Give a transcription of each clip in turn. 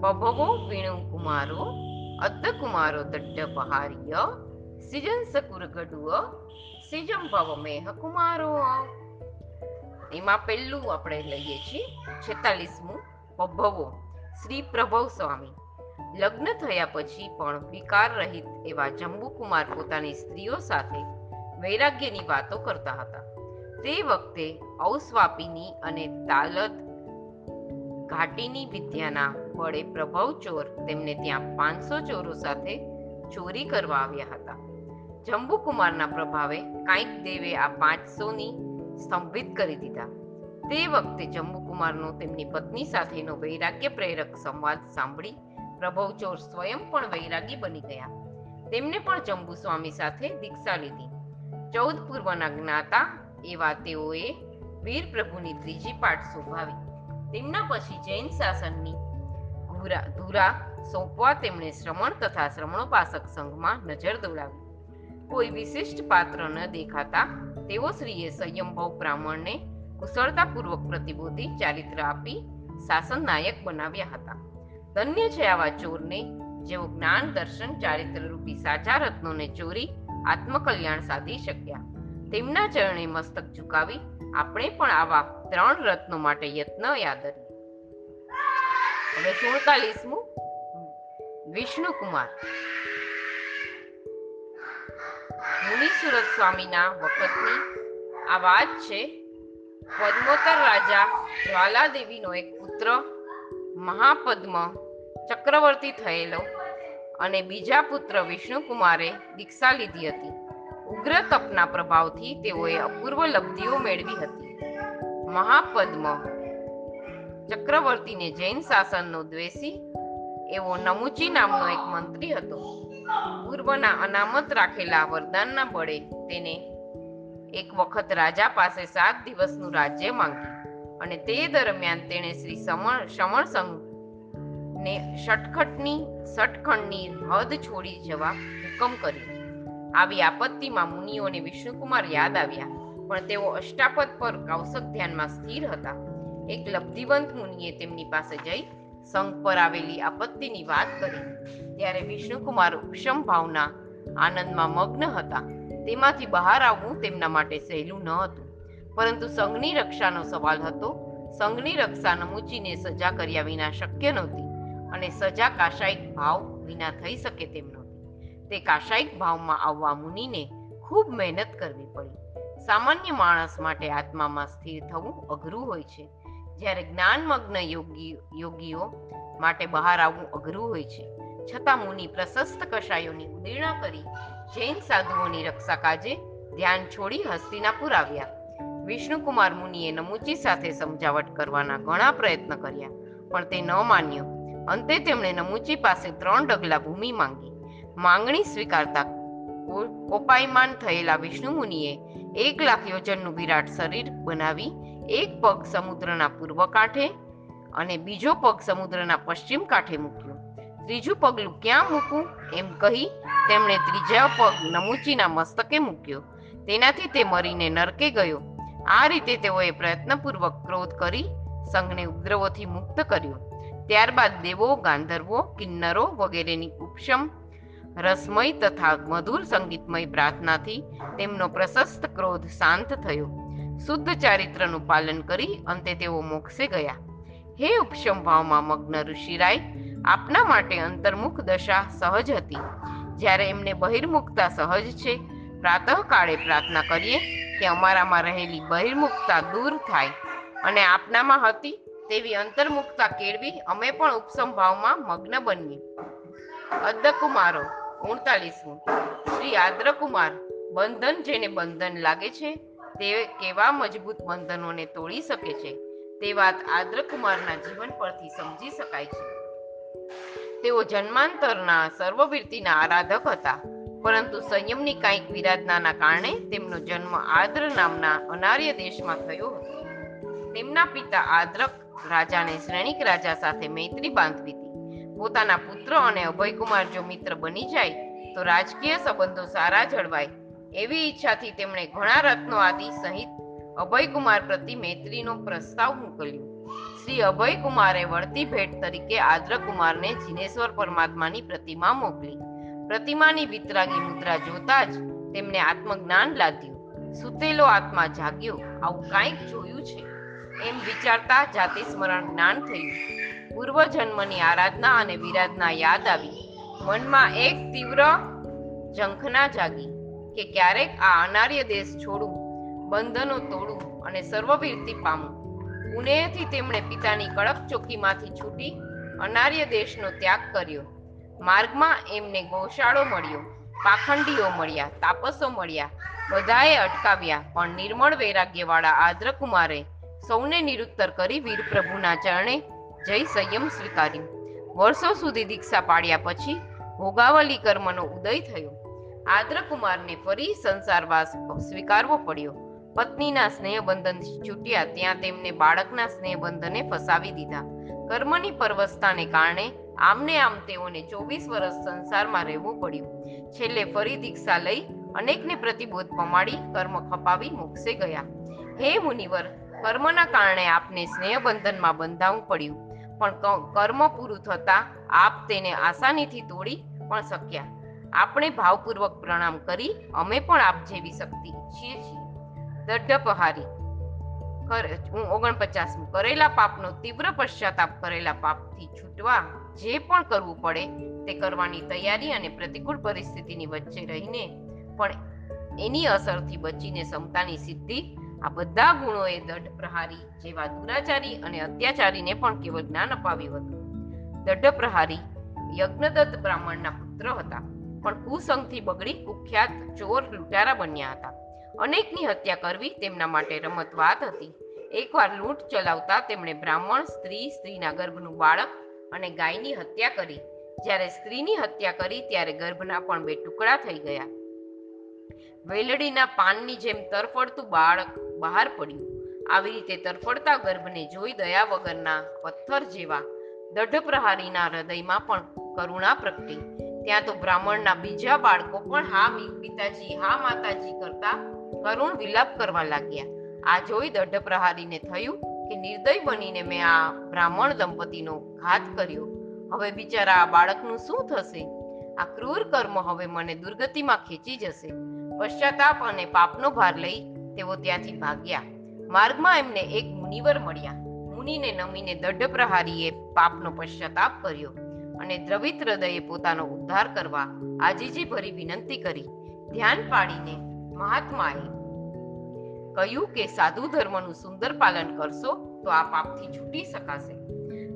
વિણુ કુમારો અદ્દ કુમારો દડ્ડ પહાર્ય season Shakur ગડુઅ સિજમ ભવ મેહ કુમારો. એમાં પહેલું આપણે લઈએ છીએ છેતાલીસમું પભવો શ્રી પ્રભવ સ્વામી. લગ્ન થયા પછી પણ વિકાર રહિત એવા જંબુકુમાર પોતાની સ્ત્રીઓ સાથે વૈરાગ્યની વાતો કરતા હતા. તે વખતે ઔસ્વાપીની અને તાલદ ઘાટીની વિદ્યાના બળે પ્રભવ ચોર તેમને ત્યાં પાંચસો ચોરો સાથે ચોરી કરવા આવ્યા હતા. જંબુકુમારના પ્રભાવે કાંઈક દેવે આ પાંચસોની સ્તંભિત કરી દીધા. તે વખતે જંબુકુમારનો તેમની પત્ની સાથેનો વૈરાગ્ય પ્રેરક સંવાદ સાંભળી પ્રભવ ચોર સ્વયં પણ વૈરાગી બની ગયા. તેમને પણ જંબુ સ્વામી સાથે દીક્ષા લીધી. ચૌદ પૂર્વના જ્ઞાતા એવા તેઓએ વીર પ્રભુની ત્રીજી પાઠ શોભાવી. તેમના પછી જૈન શાસનની ધુરા ધુરા સોંપવા તેમણે શ્રમણ તથા શ્રમણોપાસક સંઘમાં નજર દોડાવી. કોઈ વિશિષ્ટ પાત્ર ન દેખાતા તેઓ શ્રીએ સંયમભાવ બ્રાહ્મણને કુશળતાપૂર્વક પ્રતિબોધી ચારિત્ર આપી શાસન નાયક બનાવ્યા હતા. ધન્ય છે આવા ચોરને જેઓ જ્ઞાન દર્શન ચારિત્ર રૂપી સાચા રત્નોને ચોરી આત્મકલ્યાણ સાધી શક્યા. તેમના ચરણે મસ્તક ઝુકાવી આપણે પણ આવા ત્રણ રત્નો માટે યત્ન યાદરીએ હવે સુડતાલીસમું વિષ્ણુકુમાર. મુનિ સુરત સ્વામીના વખતની આ વાત છે પદ્મોતર રાજા જ્વાલાદેવીનો એક પુત્ર, મહાપદ્મ ચક્રવર્તી થયેલો અને બીજા પુત્ર વિષ્ણુકુમારે દીક્ષા લીધી હતી. ઉગ્ર તપના પ્રભાવથી તેઓએ અપૂર્વ લબ્ધિઓ મેળવી હતી. મહાપદ્મ ચક્રવર્તીને જૈન શાસનનો દ્વેષી, એવો નમુચી નામનો એક મંત્રી હતો. પૂર્વના અનામત રાખેલા વરદાનના બળે તેને એક વખત રાજા પાસે સાત દિવસનું રાજ્ય માંગ્યું અને તે દરમિયાન તેણે શ્રી સમણ સમણ સંઘ ને શટખટની સટખંડની હદ છોડી જવા હુકમ કર્યો. આવી આપત્તિમાં મુનિઓને વિષ્ણુકુમાર યાદ આવ્યા, પણ તેઓ અષ્ટાપદ પર કૌશક ધ્યાનમાં સ્થિર હતા. એક લબ્ધિવંત મુનિએ તેમની પાસે જઈ સંઘ પર આવેલી આપત્તિની વાત કરી. ત્યારે વિષ્ણુકુમાર ઉપશમ ભાવના આનંદમાં મગ્ન હતા. તેમાંથી બહાર આવવું તેમના માટે સહેલું ન હતું. પરંતુ સંઘની રક્ષાનો સવાલ હતો. સંઘની રક્ષા નમૂચીને સજા કર્યા વિના શક્ય નહોતી અને સજા કાશાયિક ભાવ વિના થઈ શકે તેમ નહોતી. તે કાશાયિક ભાવમાં આવવા મુનિને ખૂબ મહેનત કરવી પડી. સામાન્ય માણસ માટે આત્મામાં સ્થિર થવું અઘરું હોય છે. જ્યારે જ્ઞાનમગ્ન યોગી, યોગીઓ માટે બહાર આવવું અઘરું હોય છે. છતાં મુનિ પ્રશસ્ત કશાયોની ઉદીર્ણા કરી જૈન સાધુઓની રક્ષા કાજે ધ્યાન છોડી હસ્તિનાપુર આવ્યા વિષ્ણુકુમાર મુનિએ નમુચી સાથે સમજાવટ કરવાના ઘણા પ્રયત્ન કર્યા, પણ તે ન માન્યો. અંતે તેમણે નમુચી પાસે ત્રણ ડગલા ભૂમિ માંગી. માંગણી સ્વીકારતા કોપાયમાન થયેલા વિષ્ણુ મુનિએ એક લાખ યોજનનું વિરાટ શરીર બનાવી એક પગ સમુદ્રના પૂર્વ કાંઠે અને બીજો પગ સમુદ્રના પશ્ચિમ કાંઠે મૂક્યો. ત્રીજું પગલું ક્યાં મૂકવું એમ કહી તેમણે ત્રીજા પગ નમુચીના મસ્તકે મૂક્યો. તેનાથી તે મરીને નરકે ગયો. આ રીતે તેઓએ પ્રયત્નપૂર્વક ક્રોધ કરી સંઘને ઉપદ્રવોથી મુક્ત કર્યો. ત્યારબાદ દેવો, ગાંધર્વો, કિન્નરો વગેરેની ઉપશમ, રસમય તથા મધુર સંગીતમય પ્રાર્થનાથી તેમનો પ્રશસ્ત ક્રોધ શાંત થયો. શુદ્ધ ચારિત્રનું પાલન કરી અંતે તેઓ મોક્ષે ગયા. હે ઉપશમ ભાવમાં મગ્ન ઋષિરાય, આપના માટે અંતર્મુખ દશા સહજ હતી. જ્યારે એમને બહિર્મુખતા સહજ છે, પ્રાતઃકાળે પ્રાર્થના કરીએ કે અમારામાં રહેલી બહિર્મુખતા દૂર થાય. અને આપનામાં હતી તેવી અંતર્મુખતા કેળવી અમે પણ ઉપસમ ભાવમાં મગ્ન બનીએ. અદ્દકુમારો ઉણતાલીસમું. શ્રી આદ્રકુમાર, બંધન જેને બંધન લાગે છે તે કેવા મજબૂત બંધનોને તોડી શકે છે, તે વાત આદ્રકુમારના જીવન પરથી સમજી શકાય છે. તેઓ જન્માંતરના સર્વવીરતીના આરાધક હતા, પરંતુ સંયમની કાંઈક વિરાધનાના કારણે તેમનો જન્મ આદ્ર નામના અનાર્ય દેશમાં થયો હતો. તેમના પિતા આદ્રક રાજાને શ્રેણિક રાજા સાથે મૈત્રી બાંધવી હતી. પોતાના પુત્ર અને અભયકુમાર જો મિત્ર બની જાય, તો રાજકીય સંબંધો સારા જળવાય એવી ઈચ્છાથી તેમણે ઘણા રત્નો આદિ સહિત અભયકુમાર પ્રતિ મૈત્રીનો પ્રસ્તાવ મોકલ્યો. શ્રી અભયકુમારે વળતી ભેટ તરીકે આદ્રકુમારને જીનેશ્વર પરમાત્માની પ્રતિમા મોકલી. પ્રતિમાની વિતરાગી મુદ્રા જોતા જ તેમને આત્મજ્ઞાન લાગ્યું. સુતેલો આત્મા જાગ્યો, આવું કાંઈક જોયું છે. એમ વિચારતા જાતિ સ્મરણ જ્ઞાન થયું. પૂર્વજન્મની આરાધના અને વિરાધના યાદ આવી. મનમાં એક તીવ્ર ઝંખના જાગી. કે ક્યારેક આ અનાર્ય દેશ છોડું, બંધનો તોડું અને સર્વવીરતી પામું. પુણેથી તેમણે પિતાની કડક ચોકીમાંથી છૂટી અનાર્ય દેશનો ત્યાગ કર્યો. માર્ગમાં એમને ગૌશાળો મળ્યો, પાખંડીઓ મળ્યા, તાપસો મળ્યા, બધાએ અટકાવ્યા, પણ નિર્મળ વૈરાગ્યવાળા આદ્રકુમારે સૌને નિરુત્તર કરી વીરપ્રભુના ચરણે જય સંયમ સ્વીકાર્યું. વર્ષો સુધી દીક્ષા પાડ્યા પછી ભોગાવલી કર્મનો ઉદય થયો. આદ્રકુમારને ફરી સંસારવાસ સ્વીકારવો પડ્યો. પત્નીના સ્નેહબંધન છૂટ્યા ત્યાં તેમને બાળકના સ્નેહબંધને ફસાવી દીધા. કર્મની પરવસ્થાને કારણે આમને આમ તેઓને ચોવીસ વર્ષ સંસારમાં રહેવું પડ્યું. છેલ્લે ફરી દીક્ષા લઈ અનેકને પ્રતિબોધ પમાડી કર્મ ખપાવી મોક્ષે ગયા. હે મુનિવર, કર્મના કારણે આપને સ્નેહબંધનમાં બંધાવવું પડ્યું. પણ કર્મ પૂરું થતા આપ તેને આસાનીથી તોડી પણ શક્યા. આપણે ભાવપૂર્વક પ્રણામ કરી, અમે પણ આપ જેવી શક્તિ ઈચ્છીએ છીએ. દઢપહારી હું ઓગણપચાસમું, કરેલા પાપનો તીવ્ર પશ્ચાતાપ કરેલા પાપથી છૂટવા જે પણ કરવું પડે તે કરવાની તૈયારી અને પ્રતિકૂળ પરિસ્થિતિની વચ્ચે રહીને, પણ એની અસરથી બચીને સમતાની સિદ્ધિ, આ બધા ગુણોએ દઢ પ્રહારી જેવા દુરાચારી અને અત્યાચારીને પણ કેવળ જ્ઞાન અપાવ્યું હતું. દઢ પ્રહારી યજ્ઞદત્ત બ્રાહ્મણના પુત્ર હતા. પણ કુસંગથી બગડી કુખ્યાત ચોર લૂંટારા બન્યા હતા. અનેકની હત્યા કરવી તેમના માટે રમત વાત હતી. એકવાર લૂંટ ચલાવતા તેમણે બ્રાહ્મણ, સ્ત્રી, સ્ત્રીના ગર્ભનું બાળક અને ગાયની હત્યા કરી. જ્યારે સ્ત્રીની હત્યા કરી ત્યારે ગર્ભના પણ બે ટુકડા થઈ ગયા. વેલડીના પાનની જેમ તરફડતું બાળક બહાર પડ્યું. આવી રીતે તરફડતા ગર્ભને જોઈ દયા વગરના પથ્થર જેવા દઢ પ્રહારીના હૃદયમાં પણ કરુણા પ્રગટી. ત્યાં તો બ્રાહ્મણના બીજા બાળકો પણ હા પિતાજી, હા માતાજી કરતા કરુણ વિલાપ કરવા લાગ્યા. આ જોઈ દઢ પ્રહારીને થયું કે નિર્દય બનીને મેં આ બ્રાહ્મણ દંપતીનો ઘાત કર્યો. હવે બિચારા આ બાળકનું શું થશે? આ ક્રૂર કર્મ હવે મને દુર્ગતિમાં ખેંચી જશે. પશ્ચાતાપ અને પાપનો ભાર લઈ તેઓ ત્યાંથી ભાગ્યા. માર્ગમાં એમને એક મુનિવર મળ્યા. મુનિને નમીને દઢ પ્રહારીએ પાપનો પશ્ચાતાપ કર્યો. અને દ્રવિત હૃદયે પોતાનો ઉદ્ધાર કરવા આજીજી ભરી વિનંતી કરી. ધ્યાન પાડીને મહાત્માએ કહ્યું કે, સાધુ ધર્મનું સુંદર પાલન કરશો તો આ પાપથી છૂટી શકાશે.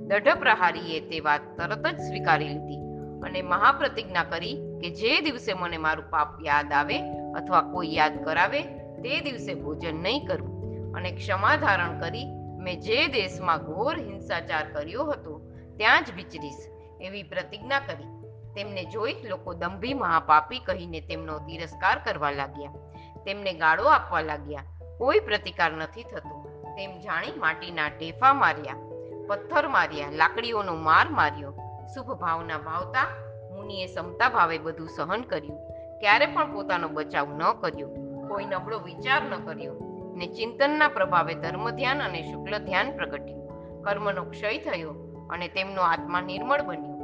દઢ પ્રહારીએ તે વાત તરત જ સ્વીકારી લીધી અને મહાપ્રતિજ્ઞા કરી કે, જે દિવસે મને મારું પાપ યાદ આવે અથવા કોઈ યાદ કરાવે, તે દિવસે ભોજન નહીં કરું. અને ક્ષમા ધારણ કરી, મેં જે દેશમાં ઘોર હિંસાચાર કર્યો હતો, ત્યાં જ વિચરીશ. એવી પ્રતિજ્ઞા કરી. તેમને જોઈ લોકો દંભી મહાપાપી કહીને તેમનો તિરસ્કાર કરવા લાગ્યા. તેમને ગાળો આપવા લાગ્યા. કોઈ પ્રતિકાર નથી થતો. તેમ જાણી માટીના ઢેફા માર્યા, પથ્થર માર્યા, લાકડીઓનો માર માર્યો. શુભ ભાવના ભાવતા મુનિએ સમતા ભાવે બધું સહન કર્યું. ક્યારે પણ પોતાનો બચાવ ન કર્યો. કોઈ નબળો વિચાર ન કર્યો. ને ચિંતનના પ્રભાવે ધર્મ ધ્યાન અને શુક્લ ધ્યાન પ્રગટ્યું. કર્મનો ક્ષય થયો. અને તેમનો આત્મા નિર્મળ બન્યો.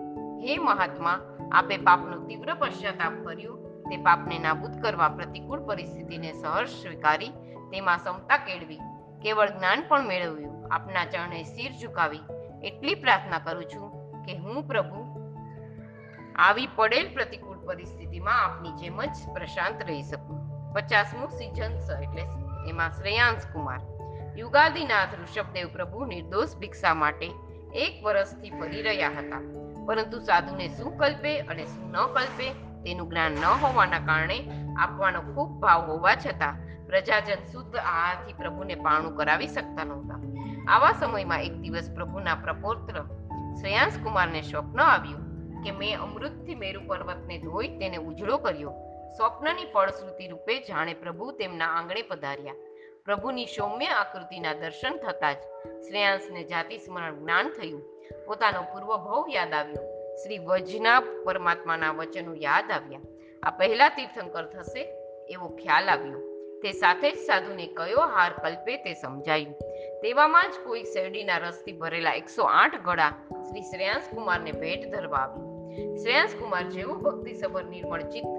હે મહાત્મા, આપે પાપનું તીવ્ર પશ્ચાતાપ કર્યું. તે પાપને નાબૂદ કરવા પ્રતિકૂળ પરિસ્થિતિને સહર્ષ સ્વીકારી, તેમાં સમતા કેળવી. કેવળ જ્ઞાન પણ મેળવ્યું. આપના ચરણે શિર ઝુકાવી. એટલી પ્રાર્થના કરું છું કે હું પ્રભુ, આવી પડેલ પ્રતિકૂળ પરિસ્થિતિમાં આપની જેમ જ પ્રશાંત રહી શકું. પચાસમું સિજન્સ એટલે એમાં શ્રેયાંશ કુમાર. યુગાદિનાથ ઋષભદેવ પ્રભુ નિર્દોષ ભિક્ષા માટે એક વર્ષથી ફરી રહ્યા હતા. પરંતુ સાધુને શું કલ્પે અને શું ન કલ્પે તેનું જ્ઞાન ન હોવાના કારણે આપવાનો ખૂબ ભાવ હોવા છતાં પ્રજાજન શુદ્ધ આહારથી પ્રભુને પાણું કરાવી શકતા નહોતા. આવા સમયમાં એક દિવસ પ્રભુના પ્રપોત્ર શ્રેયાંશ કુમારને સ્વપ્ન આવ્યું કે મેં અમૃતથી મેરુ પર્વતને ધોઈ તેને ઉજળો કર્યો. સ્વપ્નની ફળશ્રુતિ રૂપે જાણે પ્રભુ તેમના આંગણે પધાર્યા. પ્રભુની સૌમ્ય આકૃતિના દર્શન થતાં જ શ્રેયાંશને જાતિ સ્મરણ જ્ઞાન થયું. પોતાનો પૂર્વભાવ યાદ આવ્યો. શ્રી વજના પરમાત્માના વચનો યાદ આવ્યા. આ પહેલા તીર્થંકર થશે એવો ખ્યાલ આવ્યો. તે સાથે જ સાધુને કયો હાર કલ્પે તે સમજાયું. તેવામાં જ કોઈ શેરડીના રસથી ભરેલા એકસો આઠ ગળા શ્રી શ્રેયાંશ કુમારને ભેટ ધરવા આવ્યું શ્રેયાંશ કુમાર જેવું ભક્તિસભર નિર્મળ ચિત્ત,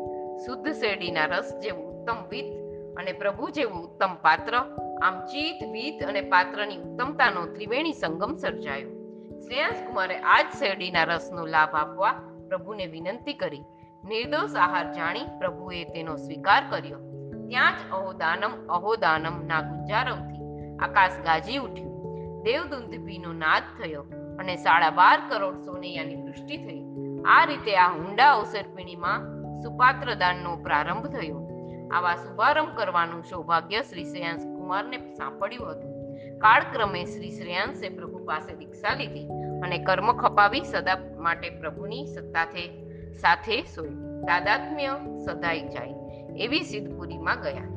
શુદ્ધ શેરડીના રસ જેવું ઉત્તમ વિત અને પ્રભુ જેવું ઉત્તમ પાત્ર, આમ ચિત્ત વિત અને પાત્રની ઉત્તમતાનો ત્રિવેણી સંગમ સર્જાયો. શ્રેયાંસ કુમારે આ જ શેરડીના રસનો લાભ આપવા પ્રભુને વિનંતી કરી. નિર્દોષ આહાર જાણી પ્રભુએ તેનો સ્વીકાર કર્યો. ત્યાં જ અહોદાનમ અહોદાનમ ના ગુંજારવથી આકાશ ગાજી ઉઠ્યું. દેવદુંદભીનો નાદ થયો અને સાડા બાર કરોડ સોનૈયાની વૃષ્ટિ થઈ. આ રીતે આ હુંડા અવસરપીણીમાં સુપાત્ર દાનનો પ્રારંભ થયો. આવા શુભારંભ કરવાનું સૌભાગ્ય શ્રી શ્રેયાંશ કુમારને સાંપડ્યું હતું. કાળક્રમે શ્રી શ્રેયાંશે પ્રભુ પાસે દીક્ષા લીધી અને કર્મ ખપાવી સદા માટે પ્રભુની સત્તાથે સાથે સોય તાદાત્મ્ય સદાઈ જાય એવી સિદ્ધપુરીમાં ગયા.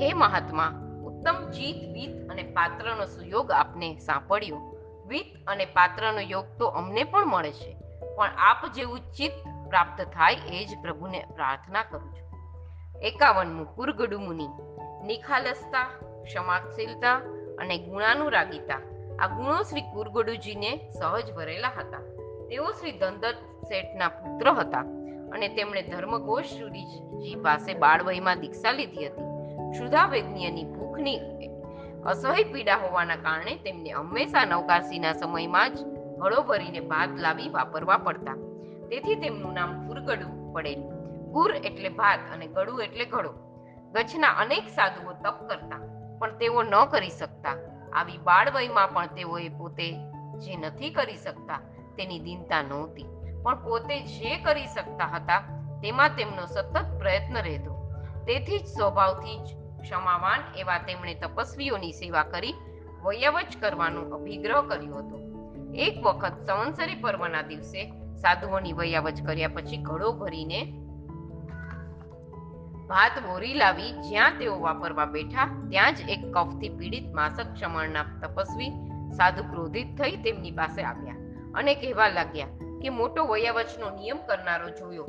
હે મહાત્મા, ઉત્તમ ચિત વિત અને પાત્રનો સુયોગ આપને સાંપડ્યો. વિત અને પાત્રનો યોગ તો અમને પણ મળે છે. પણ આપ જેવું ચિત્ત પ્રાપ્ત થાય એ જ પ્રભુને પ્રાર્થના કરું છું. એકાવનમું કુરગડુ મુનિ. નિખાલસતા, ક્ષમાશીલતા અને ગુણાનુરાગીતા. આ ગુણો શ્રી કુરગડુજીને સહજ ભરેલા હતા. તેઓ શ્રી ધનદત્ત શેઠના પુત્ર હતા અને તેમણે ધર્મઘોષ સુરીજી પાસે બાળવયમાં દીક્ષા લીધી હતી. ક્ષુધા વૈજ્ઞાની ભૂખની અસહ્ય પીડા હોવાના કારણે તેમને હંમેશા નવકાશીના સમયમાં જ ઘડો ભરીને ભાત લાવી વાપરવા પડતા. તેથી તેમનું નામ કુરગડુ પડેલું. કુર એટલે ભાત અને ગળું એટલે ઘડો. ગચ્છના અનેક સાધુઓ તપ કરતા, પણ તેઓ ન કરી શકતા. આવી બાળવયમાં પણ તેઓએ પોતે જે નથી કરી શકતા, તેની દિનતા નહોતી. પણ પોતે જે કરી શકતા હતા, તેમાં તેમનો સતત પ્રયત્ન રહેતો. તેથી જ સ્વભાવથી જ ક્ષમાવાન એવા તેમણે તપસ્વીઓની સેવા કરી વયવજ કરવાનો અભિગ્રહ કર્યો હતો. એક વખત સંવત્સરી પર્વના દિવસે સાધુઓની વયાવચ કર્યા પછી ઘડો ભરીને ભાત મોરી લાવી જ્યાં તેઓ વાપરવા બેઠા, ત્યાં જ એક કફથી પીડિત માસક ક્ષમણના તપસ્વી સાધુ ક્રોધિત થઈ તેમની પાસે આવ્યા અને કહેવા લાગ્યા કે મોટો વયાવચનો નિયમ કરનારો જોયો.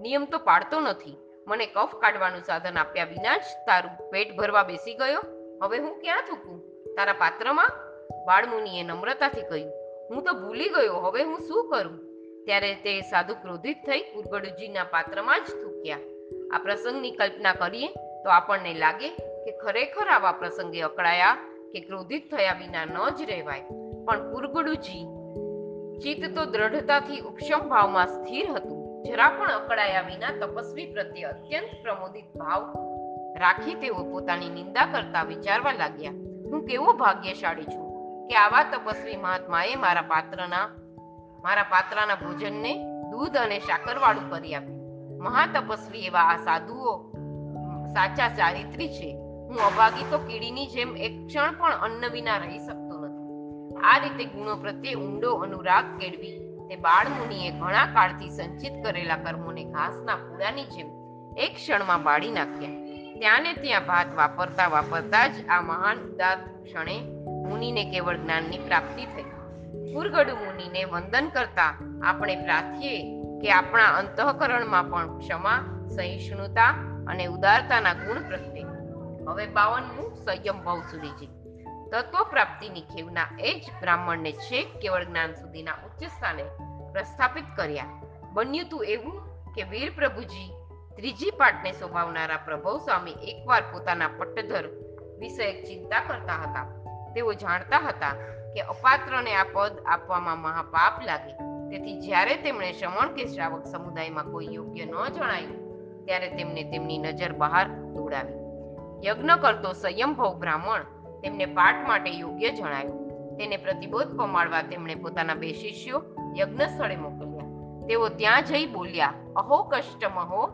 નિયમ તો પાડતો નથી. મને કફ કાઢવાનું સાધન આપ્યા વિના જ તારું પેટ ભરવા બેસી ગયો. હવે હું ક્યાં થૂકું? તારા પાત્રમાં? બાળમુનિએ નમ્રતાથી કહ્યું. હું તો ભૂલી ગયો. હવે હું શું કરું? ત્યારે તે સાધુ ક્રોધિત થઈ કુરગડુજીના પાત્રમાં જ થૂક્યા. આ પ્રસંગની કલ્પના કરીએ તો આપણને લાગે કે ખરેખર આવા પ્રસંગે અકળાયા કે ક્રોધિત થયા વિના ન જ રહેવાય. પણ કુરગડુજી ચિત્ત તો દ્રઢતાથી ઉપશમ ભાવમાં સ્થિર હતું. જરા પણ અકળાયા વિના તપસ્વી પ્રત્યે અત્યંત પ્રમોદિત ભાવ રાખી તેઓ પોતાની નિંદા કરતા વિચારવા લાગ્યા. હું કેવો ભાગ્યશાળી છું કે આવા તપસ્વી મહાત્માએ મારા પાત્રના મારા પાત્રના ભોજનને દૂધ અને સાકરવાળું કરી આપ્યું. મહાતપસ્વી એવા આ સાધુઓ સાચા ચારિત્રી છે. હું અભાગી તો કીડીની જેમ એક ક્ષણ પણ અન્ન વિના રહી શકતો નથી. આ રીતે ગુણો પ્રત્યે ઊંડો અનુરાગ કેળવી તે બાળ મુનિએ ઘણા કાળથી સંચિત કરેલા કર્મોને ઘાસના પૂડાની જેમ એક ક્ષણમાં બાળી નાખ્યા. ત્યાં ત્યાં ભાત વાપરતા વાપરતા જ આ મહાન ઉદાર ક્ષણે મુનિને કેવળ જ્ઞાનની પ્રાપ્તિ થઈ. પુરગડુ મુનિને વંદન કરતા આપણે પ્રાર્થીએ કે આપણા અંતઃકરણમાં પણ ક્ષમા, સહિષ્ણુતા અને ઉદારતાના ગુણ પ્રત્યે. હવે બાવનમું સંયમ ભાવ સુધીજી તત્વ પ્રાપ્તિની ખેવના એ જ બ્રાહ્મણને છેક કેવળ જ્ઞાન સુધીના ઉચ્ચ સ્થાને પ્રસ્થાપિત કર્યા. બન્યું તું એવું કે વીર પ્રભુજી, ત્રીજી પાઠને શોભાવનારા પ્રભવ સ્વામી એકવાર પોતાના પટ્ટધર વિષયક ચિંતા કરતા હતા. તેઓ જાણતા હતા કે અપાત્રને આ પદ આપવામાં મહાપાપ લાગે. તેથી જ્યારે તેમણે શ્રમણ કે શ્રાવક સમુદાયમાં કોઈ યોગ્ય ન જણાયું, ત્યારે તેમને તેમની નજર બહાર દોડાવી. યજ્ઞ કરતો સંયમભવ બ્રાહ્મણ તેમને પાઠ માટે યોગ્ય જણાયું. તેને પ્રતિબોધ પમાડવા તેમણે પોતાના બે શિષ્યો યજ્ઞ સ્થળે મોકલ્યા. તેઓ ત્યાં જઈ બોલ્યા, અહો કષ્ટમ અહો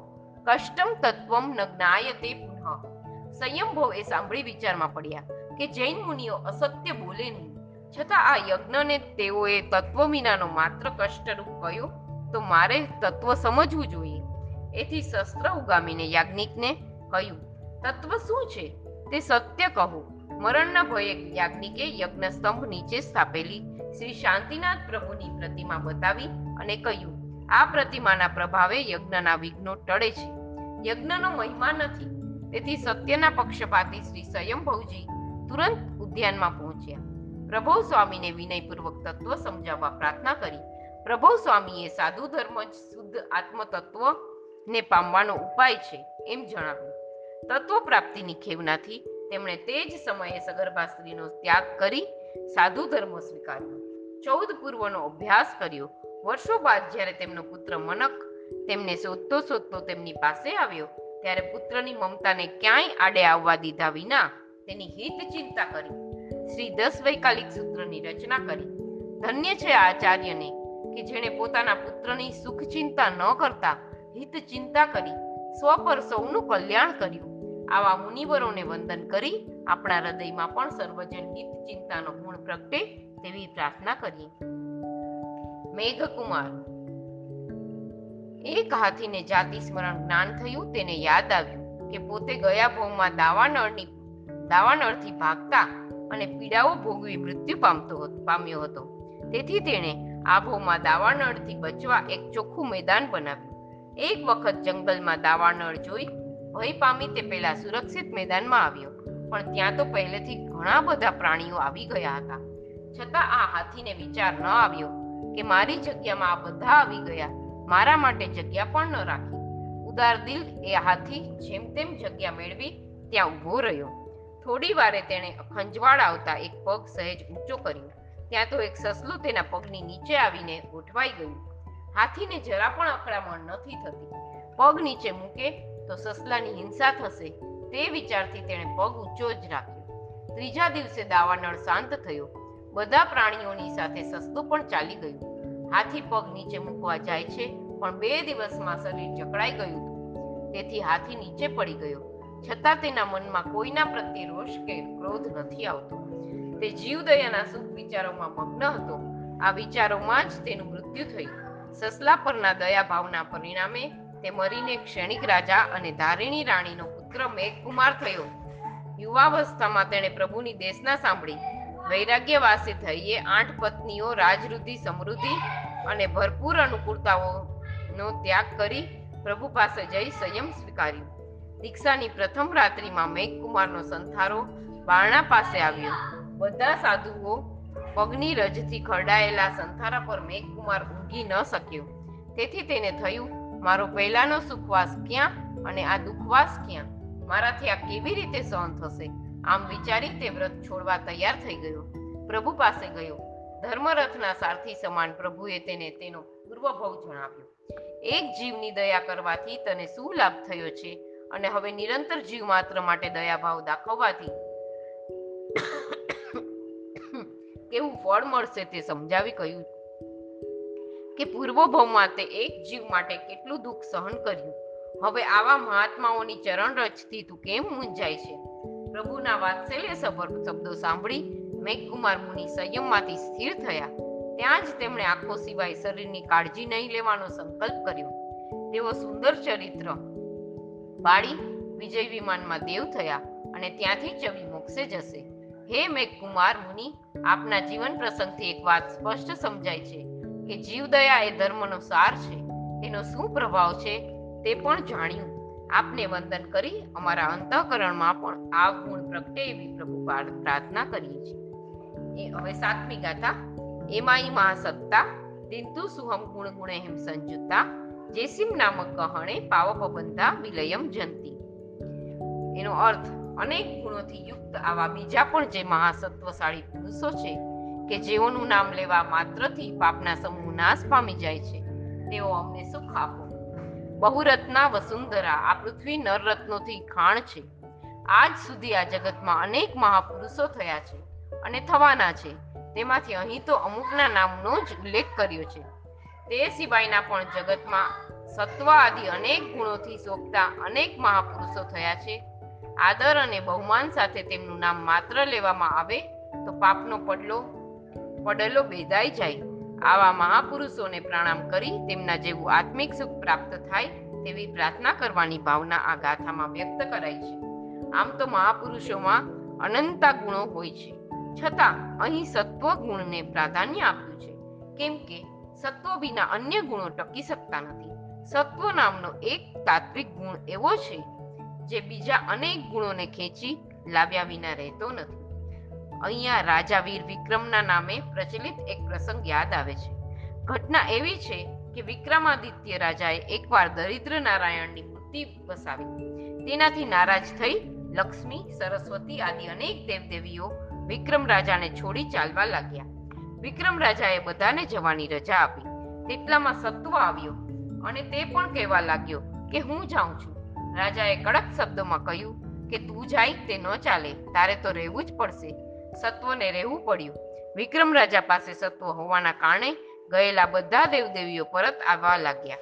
કષ્ટમ તત્વમ ન જ્ઞાયતે પુનઃ. સંયમભવ એ સાંભળી વિચારમાં પડ્યા કે જૈન મુનિઓ અસત્ય બોલે નહીં. છતાં આ યજ્ઞને તેઓએ તત્વ વિનાનો માત્ર કષ્ટરૂપ કહ્યો, તો મારે તત્વ સમજવું જોઈએ. એથી શસ્ત્ર ઉગામીને યાજ્ઞિકને કહ્યું, તત્વ શું છે? તે સત્ય કહો. મરણના ભયે યાજ્ઞિકે યજ્ઞ સ્તંભ નીચે સ્થાપેલી શ્રી શાંતિનાથ પ્રભુની પ્રતિમા બતાવી અને કહ્યું, આ પ્રતિમાના પ્રભાવે યજ્ઞના વિઘ્નો ટળે છે. યજ્ઞનો મહિમા નથી. તેથી સત્યના પક્ષપાતી શ્રી સ્વયંભવજી તુરંત ઉદ્યાનમાં પહોંચ્યા. પ્રભુ સ્વામીને વિનયપૂર્વક તત્વ સમજાવવા પ્રાર્થના કરી. પ્રભુ સ્વામીએ સાધુ ધર્મ જ શુદ્ધ આત્મતત્વ ને પામવાનો ઉપાય છે એમ જણાવ્યું. તત્વ પ્રાપ્તિની ખેવનાથી તેમણે તે જ સમયે સગર્ભા સ્ત્રીનો ત્યાગ કરી સાધુ ધર્મ સ્વીકાર્યો. ચૌદ પૂર્વનો અભ્યાસ કર્યો. વર્ષો બાદ જ્યારે તેમનો પુત્ર મનક તેમને શોધતો શોધતો તેમની પાસે આવ્યો, ત્યારે પુત્રની મમતાને ક્યાંય આડે આવવા દીધા વિના તેની હિત ચિંતા કરી. શ્રી દસ વૈકાલિક સૂત્રની રચના કરી. ધન્ય છે આચાર્યને કે જેણે પોતાના પુત્રની સુખ ચિંતા ન કરતા હિત ચિંતા કરી, સ્વ પર સૌનું કલ્યાણ કર્યું. આવા મુનિવરોને વંદન કરી આપણા હૃદયમાં પણ સર્વજન હિત ચિંતાનો ગુણ પ્રગટે તેવી પ્રાર્થના કરીએ. મેઘકુમાર, એક હાથીને જાતિ સ્મરણ જ્ઞાન થયું તેને યાદ આવ્યું કે પોતે ગયા ભવમાં દાવાનળની, દાવાનળથી ભાગતા અને પીડાઓ ભોગવી મૃત્યુ પામતો પામ્યો હતો. તેથી તેણે આબોમાં દાવાનળથી બચવા એક ચોખ્ખું મેદાન બનાવ્યું. એક વખત જંગલમાં દાવાનળ જોઈ ભય પામી તે પહેલા સુરક્ષિત મેદાનમાં આવ્યો. પણ ત્યાં તો પહેલેથી ઘણા બધા પ્રાણીઓ આવી ગયા હતા. છતાં આ હાથીને વિચાર ન આવ્યો કે મારી જગ્યામાં આ બધા આવી ગયા. મારા માટે જગ્યા પણ ન રાખી. ઉદાર દિલ એ હાથી જેમ તેમ જગ્યા મેળવી ત્યાં ઊભો રહ્યો. થોડી વારે તેણે ખંજવાળ આવતા એક પગ સહેજ ઊંચો કર્યો. ત્યાં તો એક સસલું તેના પગની નીચે આવીને ગોઠવાઈ ગયું. હાથીને જરા પણ અકળામણ નથી થતી. પગ નીચે મૂકે તો સસલાની હિંસા થશે તે વિચારથી તેણે પગ ઊંચો જ રાખ્યો. ત્રીજા દિવસે દાવાનળ શાંત થયો. બધા પ્રાણીઓની સાથે સસલું પણ ચાલી ગયું. હાથી પગ નીચે મૂકવા જાય છે, પણ બે દિવસમાં શરીર જકડાઈ ગયું તેથી હાથી નીચે પડી ગયો. છતાં તેના મનમાં કોઈના પ્રત્યે રોષ કે ક્રોધ નથી આવતો. તે જીવદયાના સુખ વિચારોમાં મગ્ન હતો. આ વિચારોમાં જ તેનું મૃત્યુ થયું. સસલા પરના દયા ભાવના પરિણામે તે મરીને ક્ષણિક રાજા અને ધારિણી રાણીનો પુત્ર મેઘકુમાર થયો. યુવાવસ્થામાં તેણે પ્રભુની દેશના સાંભળી. વૈરાગ્યવાસી થઈએ આઠ પત્નીઓ રાજરુધિ સમૃદ્ધિ અને ભરપૂર અનુકૂળતાઓનો ત્યાગ કરી પ્રભુ પાસે જઈ સંયમ સ્વીકાર્યું. દીક્ષાની પ્રથમ રાત્રિમાં મેઘકુમારનો સંથારો બારણા પાસે આવ્યો. બધા સાધુઓ પગની રજથી ખરડાયેલા સંથારા પર મેઘકુમાર ઊંઘી ન શક્યો. તેથી તેને થયું, મારો પહેલાનો સુખવાસ ક્યાં અને આ દુખવાસ ક્યાં? મારાથી આ કેવી રીતે સહન થશે? આમ વિચારી તે વ્રત છોડવા તૈયાર થઈ ગયો. પ્રભુ પાસે ગયો. ધર્મરથના સારથી સમાન પ્રભુએ તેને તેનો પૂર્વભવ જણાવ્યો. એક જીવની દયા કરવાથી તને શું લાભ થયો છે? અને હવે નિરંતર જીવ માત્ર માટે દયાભાવ દાખવવાથી કેવું ફળ મળશે તે સમજાવી કહ્યું કે પૂર્વભવમાં તે એક જીવ માટે કેટલું દુઃખ સહન કર્યું. હવે આવા મહાત્માઓની ચરણ રચથી તું કેમ મૂંઝાય છે? પ્રભુના વાત્સલ્ય સભર શબ્દો સાંભળી મેઘકુમાર મુનિ સંયમમાંથી સ્થિર થયા. ત્યાં જ તેમણે આંખો સિવાય શરીરની કાળજી નહીં લેવાનો સંકલ્પ કર્યો. તેઓ સુંદર ચરિત્ર બાળી વિજય વિમાનમાં દેવ થયા અને ત્યાંથી ચવી મોક્ષે જશે. હે મેઘકુમાર મુનિ, આપના જીવન પ્રસંગથી એક વાત સ્પષ્ટ સમજાય છે કે જીવદયા એ ધર્મનો સાર છે. તેનો શું પ્રભાવ છે તે પણ જાણ્યું. આપને વંદન કરી અમારા અંતઃકરણમાં પણ આ ગુણ પ્રગટે એવી પ્રભુ પ્રાર્થના કરીએ છીએ. એ હવે સાતમી ગાથા. એમાઈ મહાસત્તા દિંતુ સુહમ ગુણ ગુણે હેમ સંજુતા. જેસિમ નામક કહણે પાવપ બંધા વિલયમ જંતી. એનો અર્થ, અનેક ગુણોથી યુક્ત આવા બીજા પણ જે મહાસત્વશાળી પુરુષો છે, કે જેઓનું નામ લેવા માત્રથી પાપના સમૂહ નાશ પામી જાય છે, તેઓ અમને સુખ આપો. બહુરત્ના વસુંધરા આ પૃથ્વી નરરત્નોથી ખાણ છે. આજ સુધી આ જગતમાં અનેક મહાપુરુષો થયા છે અને થવાના છે. તેમાંથી અહીં તો અમુકના નામનો જ ઉલ્લેખ કર્યો છે. તે સિવાયના પણ જગતમાં સત્વ આદિ અનેક ગુણોથી શોભતા અનેક મહાપુરુષો થયા છે. આદર અને બહુમાન સાથે તેમનું નામ માત્ર લેવામાં આવે તો પાપનો પડલો, પડેલો બેદાઈ જાય. આવા મહાપુરુષોને પ્રણામ કરી તેમના જેવું આત્મિક સુખ પ્રાપ્ત થાય તેવી પ્રાર્થના કરવાની ભાવના આ ગાથામાં વ્યક્ત કરાઈ છે. આમ તો મહાપુરુષોમાં અનંતા ગુણો હોય છે. છતાં અહીં સત્વ ગુણને પ્રાધાન્ય આપ્યું છે. કેમ કે સત્વ વિના અન્ય ગુણો ટકી શકતા નથી. સત્વ નામનો એક તાત્વિક ગુણ એવો છે, જે બીજા અનેક ગુણોને ખેંચી લાવ્યા વિના રહેતો નથી. અહીંયા રાજા વીર વિક્રમના નામે પ્રચલિત એક પ્રસંગ યાદ આવે છે. ઘટના એવી છે કે વિક્રમાદિત્ય રાજાએ એકવાર દરિદ્ર નારાયણની મૂર્તિ વસાવી. તેનાથી નારાજ થઈ લક્ષ્મી, સરસ્વતી આદિ અનેક દેવદેવીઓ વિક્રમ રાજાને છોડી ચાલવા લાગ્યા. વિક્રમ રાજાએ બધાને જવાની રજા આપી. તેટલામાં સત્વ આવ્યો અને તે પણ કહેવા લાગ્યો કે હું જાઉં છું. રાજાએ કડક શબ્દોમાં કહ્યું કે તું જાય તે ન ચાલે, તારે તો રહેવું જ પડશે. સત્વને રહેવું પડ્યું. વિક્રમ રાજા પાસે સત્વ હોવાના કારણે ગયેલા બધા દેવદેવીઓ પરત આવવા લાગ્યા.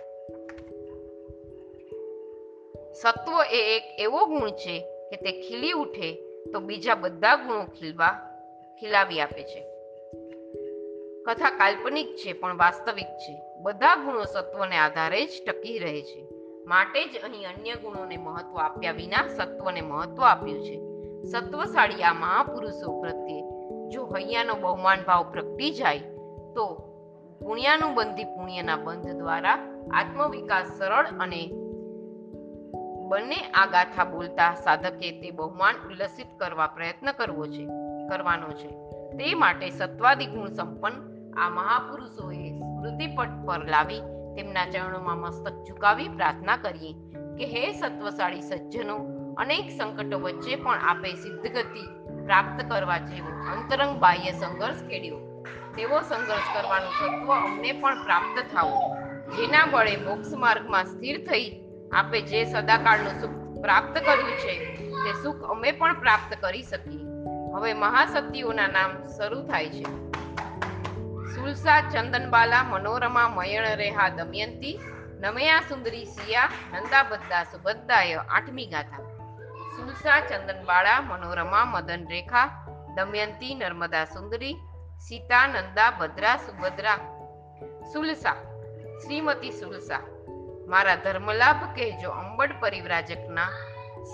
સત્વ એ એક એવો ગુણ છે કે તે ખીલી ઉઠે તો બીજા બધા ગુણો ખીલવા, ખીલાવી આપે છે. કથા કાલ્પનિક છે, પણ વાસ્તવિક છે. બધા ગુણો સત્વને આધારે જ ટકી રહે છે. માટે જ અહીં અન્ય ગુણોને મહત્વ આપ્યા વિના સત્વને મહત્વ આપ્યું છે. સત્વશાળી આ મહાપુરુષો પ્રત્યે જો હૈયાનો બહુમાન ભાવ પ્રગટી જાય, તો પુણ્યાનું બંધી પુણ્યના બંધ દ્વારા આત્મવિકાસ સરળ અને બંને આ ગાથા બોલતા સાધકે તે બહુમાન ઉલ્લસિત કરવા પ્રયત્ન કરવો છે, કરવાનો છે. તે માટે સત્વાદી ગુણ સંપન્ન આ મહાપુરુષોએ સ્મૃતિપટ પર લાવી તેમના ચરણોમાં મસ્તક ઝુકાવી પ્રાર્થના કરીએ કે હે સત્વશાળી સજ્જનો, અનેક સંકટો વચ્ચે પણ આપે સિદ્ધગતિ પ્રાપ્ત કરવા જેવો અંતરંગ બાહ્ય સંઘર્ષ ખેડ્યો. તેવો સંઘર્ષ કરવાનું તત્વ અમને પણ પ્રાપ્ત થાવો જેના બળે મોક્ષ માર્ગમાં સ્થિર થઈ આપે જે સદાકાળનું સુખ પ્રાપ્ત કર્યું છે, તે સુખ અમે પણ પ્રાપ્ત કરી શકીએ. હવે મહાશક્તિઓના નામ શરૂ થાય છે. સુલસા, ચંદનબાલા, મનોરમા મયણ રેહા દમયંતી, નમયા સુંદરી સિયા નંદાબદ્દા, સુભદ્રાય આઠમી ગાથા. સુલસા ચંદનબાળા મનોરમા, મદન રેખા, દમયંતી, નર્મદા સુંદરી, સીતા, નંદા, ભદ્રા, સુભદ્રા. સુલસા, શ્રીમતી સુલસા, મારા ધર્મલાભ કહેજો અંબડ પરિવ્રાજકના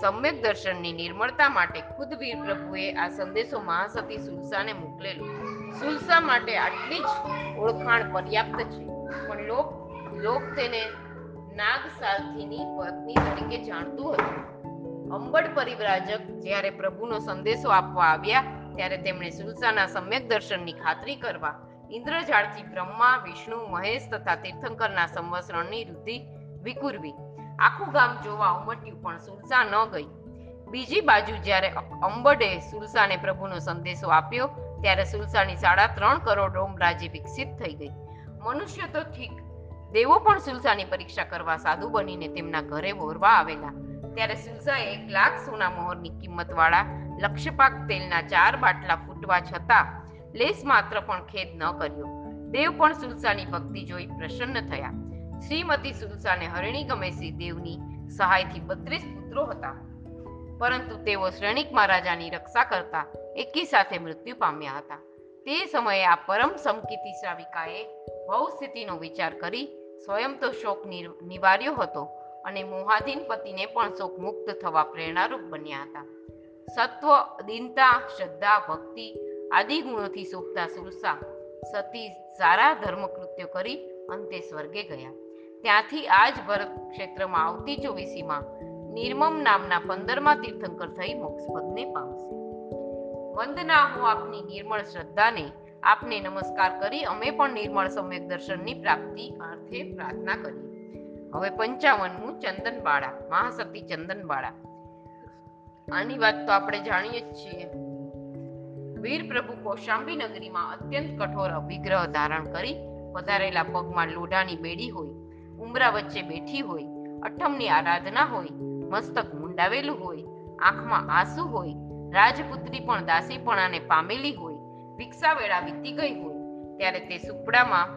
સમ્યક દર્શનની નિર્મળતા માટે ખુદ વીર પ્રભુએ આ સંદેશો મહાસતી સુલસાને મોકલેલો. સુલસા માટે આટલી જ ઓળખાણ પર્યાપ્ત છે. પણ લોક લોક તેને નાગ પત્ની તરીકે જાણતું હતું. અંબડ પરિવ્રાજક જ્યારે પ્રભુનો સંદેશો આપવા આવ્યા, ત્યારે તેમણે સુલસાના સમ્યક દર્શનની ખાતરી કરવા ઇન્દ્રજાળથી બ્રહ્મા, વિષ્ણુ, મહેશ તથા તીર્થંકરના સંવત્સરણની વૃદ્ધિ વિકુરવી. આખું ગામ જોવા ઉમટ્યું, પણ સુલસા ન ગઈ. બીજી બાજુ જ્યારે અંબડે સુલસાને પ્રભુનો સંદેશો આપ્યો ત્યારે સુલસાની સાડા ત્રણ કરોડ રોમ રાજ્ય વિકસિત થઈ ગઈ. મનુષ્ય તો ઠીક. દેવો પણ સુલસાની પરીક્ષા કરવા સાધુ બનીને તેમના ઘરે વોરવા આવેલા. ત્યારે સુલસાએ એક લાખ સોના મોહરની કિંમતવાળા લક્ષ્યપાક તેલના ચાર બાટલા ફૂટવા છતાં લેસ માત્ર પણ ખેદ ન કર્યો. દેવ પણ સુલસાની ભક્તિ જોઈ પ્રસન્ન થયા. શ્રીમતી સુલસાને હરિણી ગમેશી દેવની સહાયથી બત્રીસ પુત્રો હતા. પરંતુ તેઓ શ્રેણિક મહારાજાની રક્ષા કરતા એકી સાથે મૃત્યુ પામ્યા હતા. તે સમયે આ પરમ સમકીતી શ્રાવિકાએ ભવ સ્થિતિનો વિચાર કરી સ્વયં તો શોક નિવાર્યો હતો અને મોહાધીન પતિને પણ શોક મુક્ત થવા પ્રેરણારૂપ બન્યા હતા. સત્વ, દીનતા, શ્રદ્ધા, ભક્તિ આદિ ગુણોથી શોભતા સુરસા સતી સારા ધર્મકૃત્યો કરી અંતે સ્વર્ગે ગયા. ત્યાંથી આ જ ભરત ક્ષેત્રમાં આવતી ચોવીસીમાં નિર્મમ નામના પંદરમા તીર્થંકર થઈ મોક્ષપદને પામશે. વંદના, હું આપની નિર્મળ શ્રદ્ધાને આપને નમસ્કાર કરી, અમે પણ નિર્મળ સમ્યક દર્શનની પ્રાપ્તિ અર્થે પ્રાર્થના કરી હવે પંચાવનમું ચંદનબાળા ચંદન બાળા આની વાત તો આપણે જાણીએ જ છીએ. વીર પ્રભુ કોશાંબી નગરીમાં અત્યંત કઠોર અભિગ્રહ ધારણ કરી વધારેલા પગમાં લોઢાની બેડી હોય, ઉમરા વચ્ચે બેઠી હોય, અઠમની આરાધના હોય, મસ્તક મુંડાવેલું હોય, આંખમાં આંસુ હોય રાજપુત્રી પણ દાસીપણાને પામેલી હોય ભિક્ષા વેળા વીતી ગઈ હોય, ત્યારે તે સુપડામાં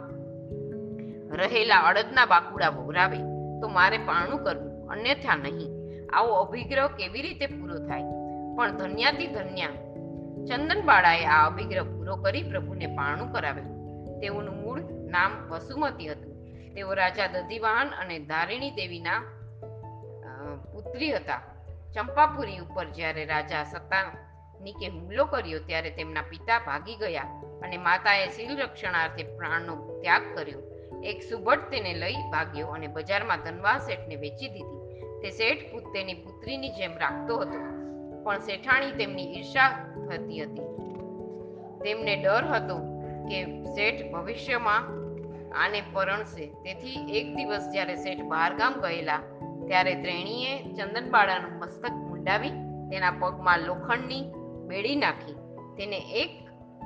રહેલા અડદના બાકુડા વહોરાવે તો મારે પારણું કરવું, અન્યથા નહીં. આવો અભિગ્રહ કેવી રીતે પૂરો થાય? પણ ધન્યાથી ધન્યા, ચંદનબાળાએ આ અભિગ્રહ પૂરો કરી પ્રભુને પાણું કરાવ્યું. તેઓનું મૂળ નામ વસુમતી હતું. તેઓ રાજા દધિવાહન અને ધારિણી દેવીના પુત્રી હતા. ચંપાપુરી ઉપર જ્યારે રાજા સત્તાનિકે હુમલો કર્યો ત્યારે તેમના પિતા ભાગી ગયા અને માતાએ શીલ રક્ષણાર્થે પ્રાણનો ત્યાગ કર્યો. એક સુભટ તેને લઈ ભાગ્યો અને બજારમાં ધનવા શેઠને વેચી દીધી. તે શેઠ પુત- પુત્રીની જેમ રાખતો હતો, પણ શેઠાણી તેમની ઈર્ષા થતી હતી. તેમને ડર હતો કે શેઠ ભવિષ્યમાં આને પરણશે. તેથી એક દિવસ જ્યારે શેઠ બહારગામ ગયેલા ત્યારે ત્રેણીએ ચંદનબાળાનું મસ્તક મુંડાવી, તેના પગમાં લોખંડની બેડી નાખી, તેને એક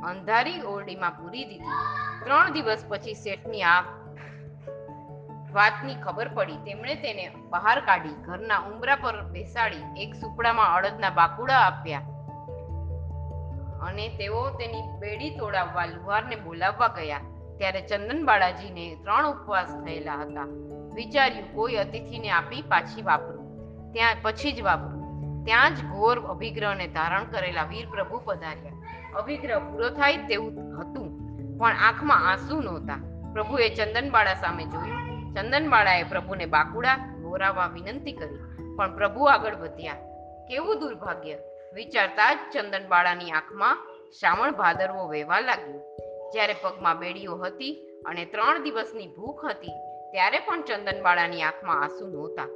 અંધારી ઓરડીમાં પૂરી દીધી. ત્રણ દિવસ પછી શેઠની આ વાતની ખબર પડી. તેમણે તેને બહાર કાઢી, ઘરના ઉંબરા પર બેસાડી, એક સુપડામાં અડદના બાકુડા આપ્યા અને તેઓ તેની બેડી તોડાવવા, લુહારને બોલાવવા ગયા. ત્યારે ચંદન બાળાજીને ત્રણ ઉપવાસ થયેલા હતા. વિચાર્યું, કોઈ અતિથિને આપી પાછી વાપરું. ત્યાં, પછી જ વાપરું. ત્યાં જ ઘોર અભિગ્રહને ધારણ કરેલા વીર પ્રભુ પધાર્યા. અભિગ્રહ પૂરો થાય તેવું હતું, પણ આંખમાં આંસુ નહોતા. પ્રભુએ ચંદનબાળા સામે જોયું. ચંદનબાળાએ પ્રભુને બાકુડા બોરાવવા વિનંતી કરી, પણ પ્રભુ આગળ વધ્યા. કેવું દુર્ભાગ્ય? વિચારતા જ ચંદનબાળાની આંખમાં શ્રાવણ ભાદરવો વહેવા લાગ્યો. જ્યારે પગમાં બેડીઓ હતી અને ત્રણ દિવસની ભૂખ હતી ત્યારે પણ ચંદનબાળાની આંખમાં આંસુ નહોતા.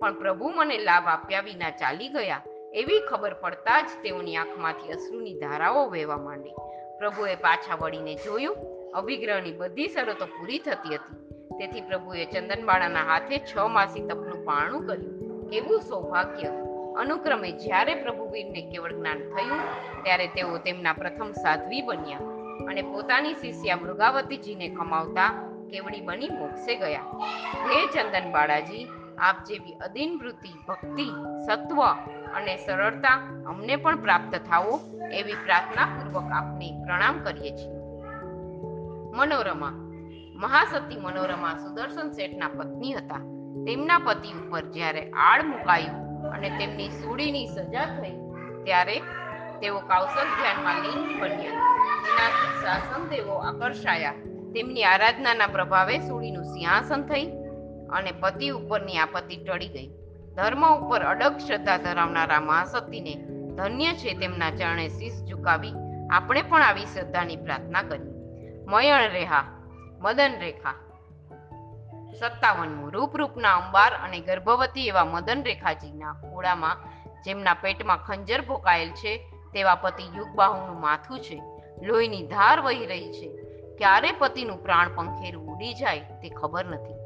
પણ પ્રભુ મને લાભ આપ્યા વિના ચાલી ગયા. એવી ખબર પડતા જ તેઓની આંખમાંથી અશ્રુની ધારાઓ વહેવા માંડી. પ્રભુએ પાછા વળીને જોયું, અભિગ્રહની બધી શરતો પૂરી થતી હતી. તેથી પ્રભુએ ચંદનબાળાના હાથે છ માસી તપનું પારણું કર્યું. કેવું સૌભાગ્ય! અનુક્રમે જ્યારે પ્રભુવીરને કેવળ જ્ઞાન થયું, ત્યારે તેઓ તેમના પ્રથમ સાધ્વી બન્યા અને પોતાની શિષ્યા મૃગાવતીજીને કમાવતા કેવડી બની મોક્ષે ગયા. હે ચંદન બાળાજી, આપ જેવી અદીન વૃત્તિ ભક્તિ, સત્વ અને સરળતા અમને પણ પ્રાપ્ત થાવો એવી પ્રાર્થના પૂર્વક આપને પ્રણામ કરીએ છીએ. મનોરમા. મહાસતી મનોરમા સુદર્શન શેઠના પત્ની હતા. તેમના પતિ ઉપર જ્યારે આળ મુકાયું અને તેમની સૂડીની સજા થઈ, ત્યારે તેઓ કૌશલ ધ્યાનમાં લીન બન્યા. તેનાથી શાસન તેઓ આકર્ષાયા. તેમની આરાધનાના પ્રભાવે સૂળીનું સિંહાસન થઈ અને પતિ ઉપરની આપત્તિ ટળી ગઈ. ધર્મ ઉપર અડગ શ્રદ્ધા ધરાવનારા મહાસતીને ધન્ય છે તેમના ચરણે શીશ ઝુકાવી આપણે પણ આવી શ્રદ્ધાની પ્રાર્થના કરી મયણ રેહા, મદન રેખા, સત્તાવનમું રૂપ રૂપના અંબાર અને ગર્ભવતી એવા મદન રેખાજીના ખોળામાં જેમના પેટમાં ખંજર ભોકાયેલ છે, તેવા પતિ યુગબાહુનું માથું છે, લોહીની ધાર વહી રહી છે. ક્યારે પતિનું પ્રાણ પંખેરું ઉડી જાય તે ખબર નથી.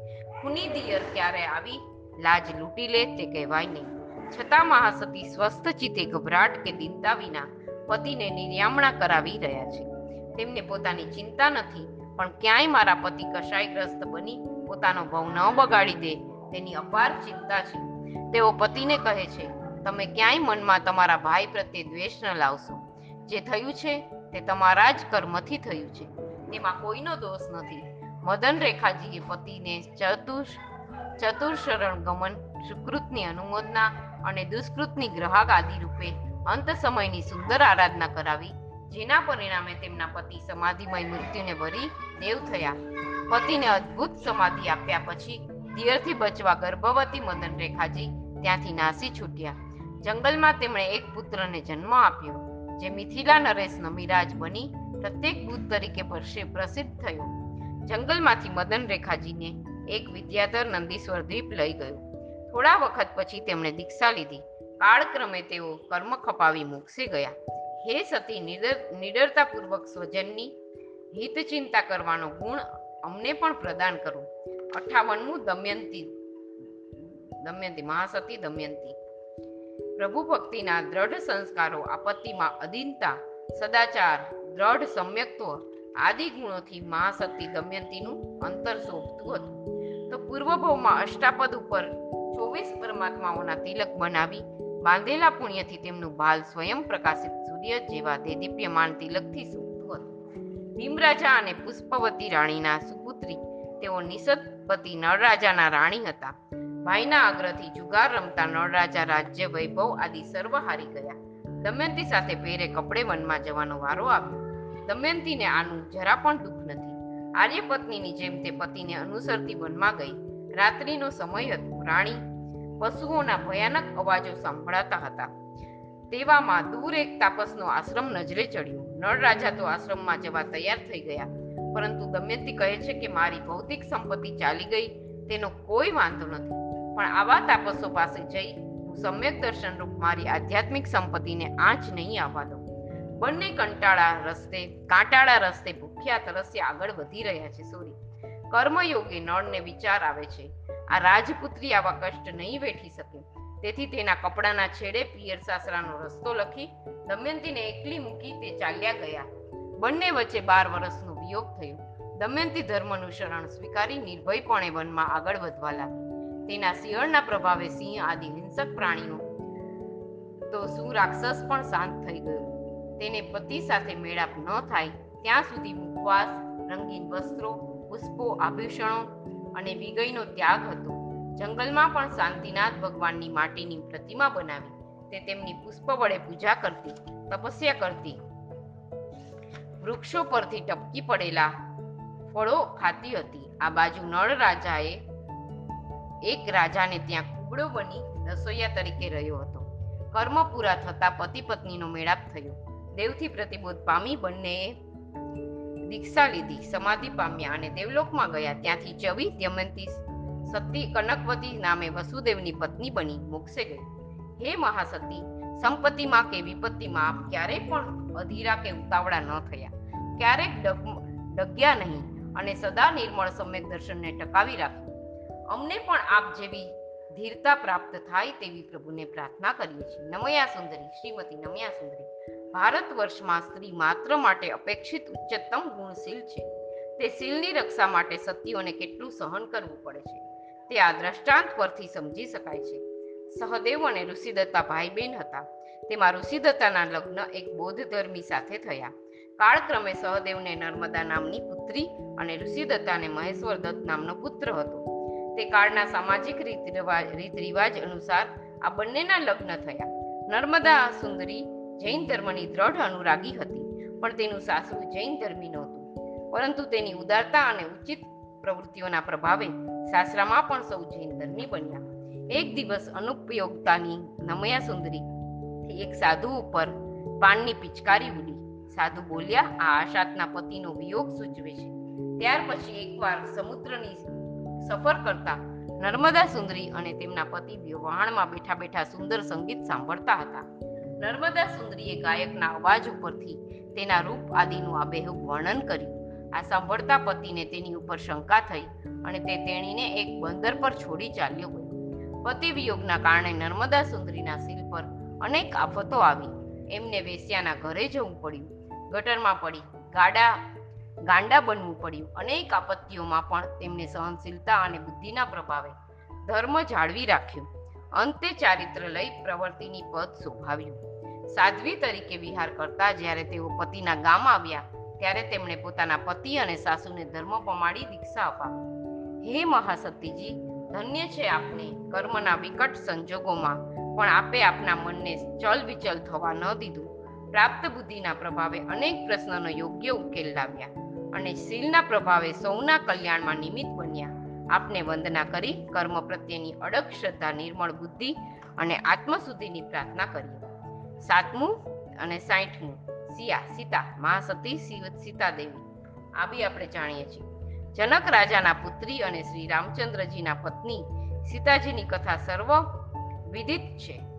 ખૂની દિયર ક્યારે આવી? લાજ લૂંટી લે તે કહેવાય નહીં. છતાં મહાસતી સ્વસ્થ ચિત્તે ગભરાટ કે દિનતા વિના પતિને નિર્યામણા કરાવી રહ્યા છે. તેમને પોતાની ચિંતા નથી, પણ ક્યાંય મારા પતિ કશાયગ્રસ્ત બની? પોતાનો ભવ ન બગાડી દે, તેની અપાર ચિંતા છે. તેઓ પતિને કહે છે, તમે ક્યાંય મનમાં તમારા ભાઈ પ્રત્યે દ્વેષ ન લાવશો. જે થયું છે, તે તમારા જ કર્મથી થયું છે. તેમાં કોઈનો દોષ નથી. મદન રેખાજીએ પતિને ચતુર, ચતુર્શરણ ગમન, સુકૃતની અનુમોદના અને દુષ્કૃતની ગ્રાહક આદિ રૂપે અંત સમયની સુંદર આરાધના કરાવી, જેના પરિણામે તેમના પતિ સમાધિમય મૃત્યુને ભરી દેવ થયા. પતિને અદ્ભુત સમાધિ આપ્યા પછી દિયરથી બચવા ગર્ભવતી મદન રેખાજી ત્યાંથી નાસી છૂટ્યા. જંગલમાં તેમણે એક પુત્રને જન્મ આપ્યો, જે મિથિલા નરેશ નમિરાજ બની પ્રત્યેક બુદ્ધ તરીકે વર્ષે પ્રસિદ્ધ થયો. જંગલમાંથી મદન રેખાજીને એક વિદ્યાધર નંદીશ્વર દ્વીપ લઈ ગયો. થોડા વખત પછી તેમણે દીક્ષા લીધી. કાળક્રમે તેઓ કર્મ ખપાવી મોક્ષે ગયા. હે સતી, નિડર, નિડરતાપૂર્વક સ્વજનની હિત ચિંતા કરવાનો ગુણ અમને પણ પ્રદાન કરો. અઠાવનમું દમયંતી દમયંતી, મહાસતી દમયંતી. પ્રભુ ભક્તિના દ્રઢ સંસ્કારો, આપત્તિમાં અધીનતા, સદાચાર દ્રઢ સમ્યક્ત્વ આદિ ગુણોથી મહાશક્તિ દમયંતીનું અંતર શોભતું હતું. તો પૂર્વભવમાં અષ્ટાપદ ઉપર ચોવીસ પરમાત્માઓના તિલક બનાવી બાંધેલા પુણ્યથી તેમનું બાલ સ્વયં પ્રકાશિત સૂર્ય જેવા દેદીપ્યમાન તિલકથી શોભતું હતું. ભીમરાજા અને પુષ્પવતી રાણીના સુપુત્રી તેઓ નિષદપતિ નળરાજાના રાણી હતા. ભાઈના આગ્રહથી જુગાર રમતા નળરાજા રાજ્ય વૈભવ આદિ સર્વ હારી ગયા. દમયંતી સાથે પહેરે કપડે વનમાં જવાનો વારો આવ્યો. દમયંતીને આનું જરા પણ દુઃખ નથી. આર્ય પત્નીની જેમ તે પતિને અનુસરતી વનમાં ગઈ. રાત્રિનો સમય હતો. રાણી પશુઓના ભયાનક અવાજો સંભળાતા હતા. તેવામાં દૂર એક તાપસનો આશ્રમ નજરે ચડ્યો. નળ રાજા તો આશ્રમમાં જવા તૈયાર થઈ ગયા. પરંતુ દમયંતી કહે છે કે મારી ભૌતિક સંપત્તિ ચાલી ગઈ. તેનો કોઈ વાંધો નથી. પણ આવા તાપસો પાસે જઈ હું સમ્યક દર્શન રૂપ મારી આધ્યાત્મિક સંપત્તિને આંચ નહીં આવવા દઉં. બંને કંટાળા રસ્તે, કાંટાળા રસ્તે ભૂખ્યા તરસ્યા આગળ વધી રહ્યા છે સોરી કર્મયોગી નળને વિચાર આવે છે. આ રાજપુત્રી આવા કષ્ટ નહીં વેઠી શકે. તેથી તેના કપડાના છેડે પિયર સાસરાનો રસ્તો લખી દમયંતીને એકલી મૂકી તે ચાલ્યા ગયા. બંને વચ્ચે બાર વર્ષનો વિયોગ થયો. દમયંતી ધર્મનું શરણ સ્વીકારી નિર્ભયપણે વનમાં આગળ વધવા લાગી. તેના શિયળના પ્રભાવે સિંહ આદિ હિંસક પ્રાણીઓ. તો શું રાક્ષસ પણ શાંત થઈ ગયો? તેને પતિ સાથે મેળાપ ન થાય, ત્યાં સુધી મુખવાસ રંગીન વસ્ત્રો, પુષ્પો, આભૂષણો અને વિગયનો ત્યાગ હતો. જંગલમાં પણ શાંતિનાથ ભગવાનની માટીની પ્રતિમા બનાવી તે તેમની પુષ્પ વડે પૂજા કરતી, તપસ્યા કરતી. વૃક્ષો પરથી ટપકી પડેલા ફળો ખાતી હતી. આ બાજુ નળ રાજાએ એક રાજાને ત્યાં કુબડો બની રસોઈયા તરીકે રહ્યો હતો. કર્મ પૂરા થતા પતિ પત્નીનો મેળાપ થયો. દેવથી પ્રતિબોધ પામી બંનેએ દીક્ષા લીધી, સમાધિ પામ્યા અને દેવલોકમાં ગયા. ત્યાંથી ચવી દમયંતી સતી કનકવતી નામે વસુદેવની પત્ની બની મોક્ષે ગઈ. હે મહાસતી, સંપત્તિમાં કે વિપત્તિમાં આપ ક્યારેય પણ અધીરા કે ઉતાવળા ન થયા. ક્યારેક ડગ્યા નહીં અને સદા નિર્મળ સમ્યક દર્શનને ટકાવી રાખ્યું અમને પણ આપ જેવી ધીરતા પ્રાપ્ત થાય તેવી પ્રભુને પ્રાર્થના કરીએ છીએ. નમયા સુંદરી, શ્રીમતી નમયા સુંદરી. ભારત વર્ષમાં સ્ત્રી માત્ર માટે અપેક્ષિત ઉચ્ચતમ ગુણશીલ છે. તે શીલની રક્ષા માટે સતીઓને કેટલું સહન કરવું પડે છે, તે આ દ્રષ્ટાંત પરથી સમજી શકાય છે. સહદેવ અને ઋષિદત્તા ભાઈ બહેન હતા. તેમાં ઋષિદત્તાના લગ્ન એક બૌદ્ધ ધર્મી સાથે થયા. કાળક્રમે સહદેવને નર્મદા નામની પુત્રી અને ઋષિદત્તાને મહેશ્વર દત્ત નામનો પુત્ર હતો. તે કાળના સામાજિક રીત રિવાજ રીત રિવાજ અનુસાર આ બંનેના લગ્ન થયા. નર્મદા સુંદરી જૈન ધર્મની દ્રઢ અનુરાગી હતી, પણ તેનું સાસુ જૈન ધર્મી નહોતું. પરંતુ તેની ઉદારતા અને ઉચિત પ્રવૃત્તિઓના પ્રભાવે સાસરામાં પણ સૌ જૈન ધર્મી બન્યા. એક દિવસ અનુપયોગતાની નમયા સુંદરી એક સાધુ ઉપર પાનની પિચકારી ઉડી. સાધુ બોલ્યા, આ આશાતના પતિનો વિયોગ સૂચવે છે. ત્યાર પછી એકવાર સમુદ્રની સફર કરતા નર્મદા સુંદરી અને તેમના પતિ વહાણમાં બેઠા બેઠા સુંદર સંગીત સાંભળતા હતા. નર્મદા સુંદરીએ ગાયકના અવાજ ઉપરથી તેના રૂપ આદિનું આબેહૂબ વર્ણન કર્યું. આ સાંભળતા પતિને તેની ઉપર શંકા થઈ અને તે તેણીને એક બંદર પર છોડી ચાલ્યો ગયો. પતિ વિયોગના કારણે નર્મદા સુંદરીના શિલ પર અનેક આફતો આવી. એમને વેશ્યાના ઘરે જવું પડ્યું. ગટરમાં પડી ગાડા ગાંડા બનવું પડ્યું. અનેક આપત્તિઓમાં પણ તેમને સહનશીલતા અને બુદ્ધિના પ્રભાવે ધર્મ જાળવી રાખ્યો. અંતે ચારિત્ર લઈ પ્રવૃત્તિની પદ શોભાવ્યું. સાધ્વી તરીકે વિહાર કરતા જ્યારે તેઓ પતિના ગામ આવ્યા, ત્યારે તેમણે પોતાના પતિ અને સાસુને ધર્મ પમાડી દીક્ષા અપાવી. હે મહાસતીજી, ધન્ય છે આપને કર્મના વિકટ સંજોગોમાં, પણ આપે આપના મનને ચલ વિચલ થવા ન દીધું. પ્રાપ્ત બુદ્ધિના પ્રભાવે અનેક પ્રશ્નનો યોગ્ય ઉકેલ લાવ્યા. અને શીલના પ્રભાવે સૌના કલ્યાણમાં નિમિત્ત બન્યા. આપને વંદના કરી કર્મ પ્રત્યેની અડગ શ્રદ્ધા, નિર્મળ બુદ્ધિ અને આત્મશુદ્ધિની પ્રાર્થના કરી સાતમું અને સાઠમું, સિયા, સીતા, મહાસતી શિવ- સીતા દેવી આ બી આપણે જાણીએ છીએ. જનક રાજાના પુત્રી અને શ્રી રામચંદ્રજીના પત્ની સીતાજીની કથા સર્વ વિદિત છે.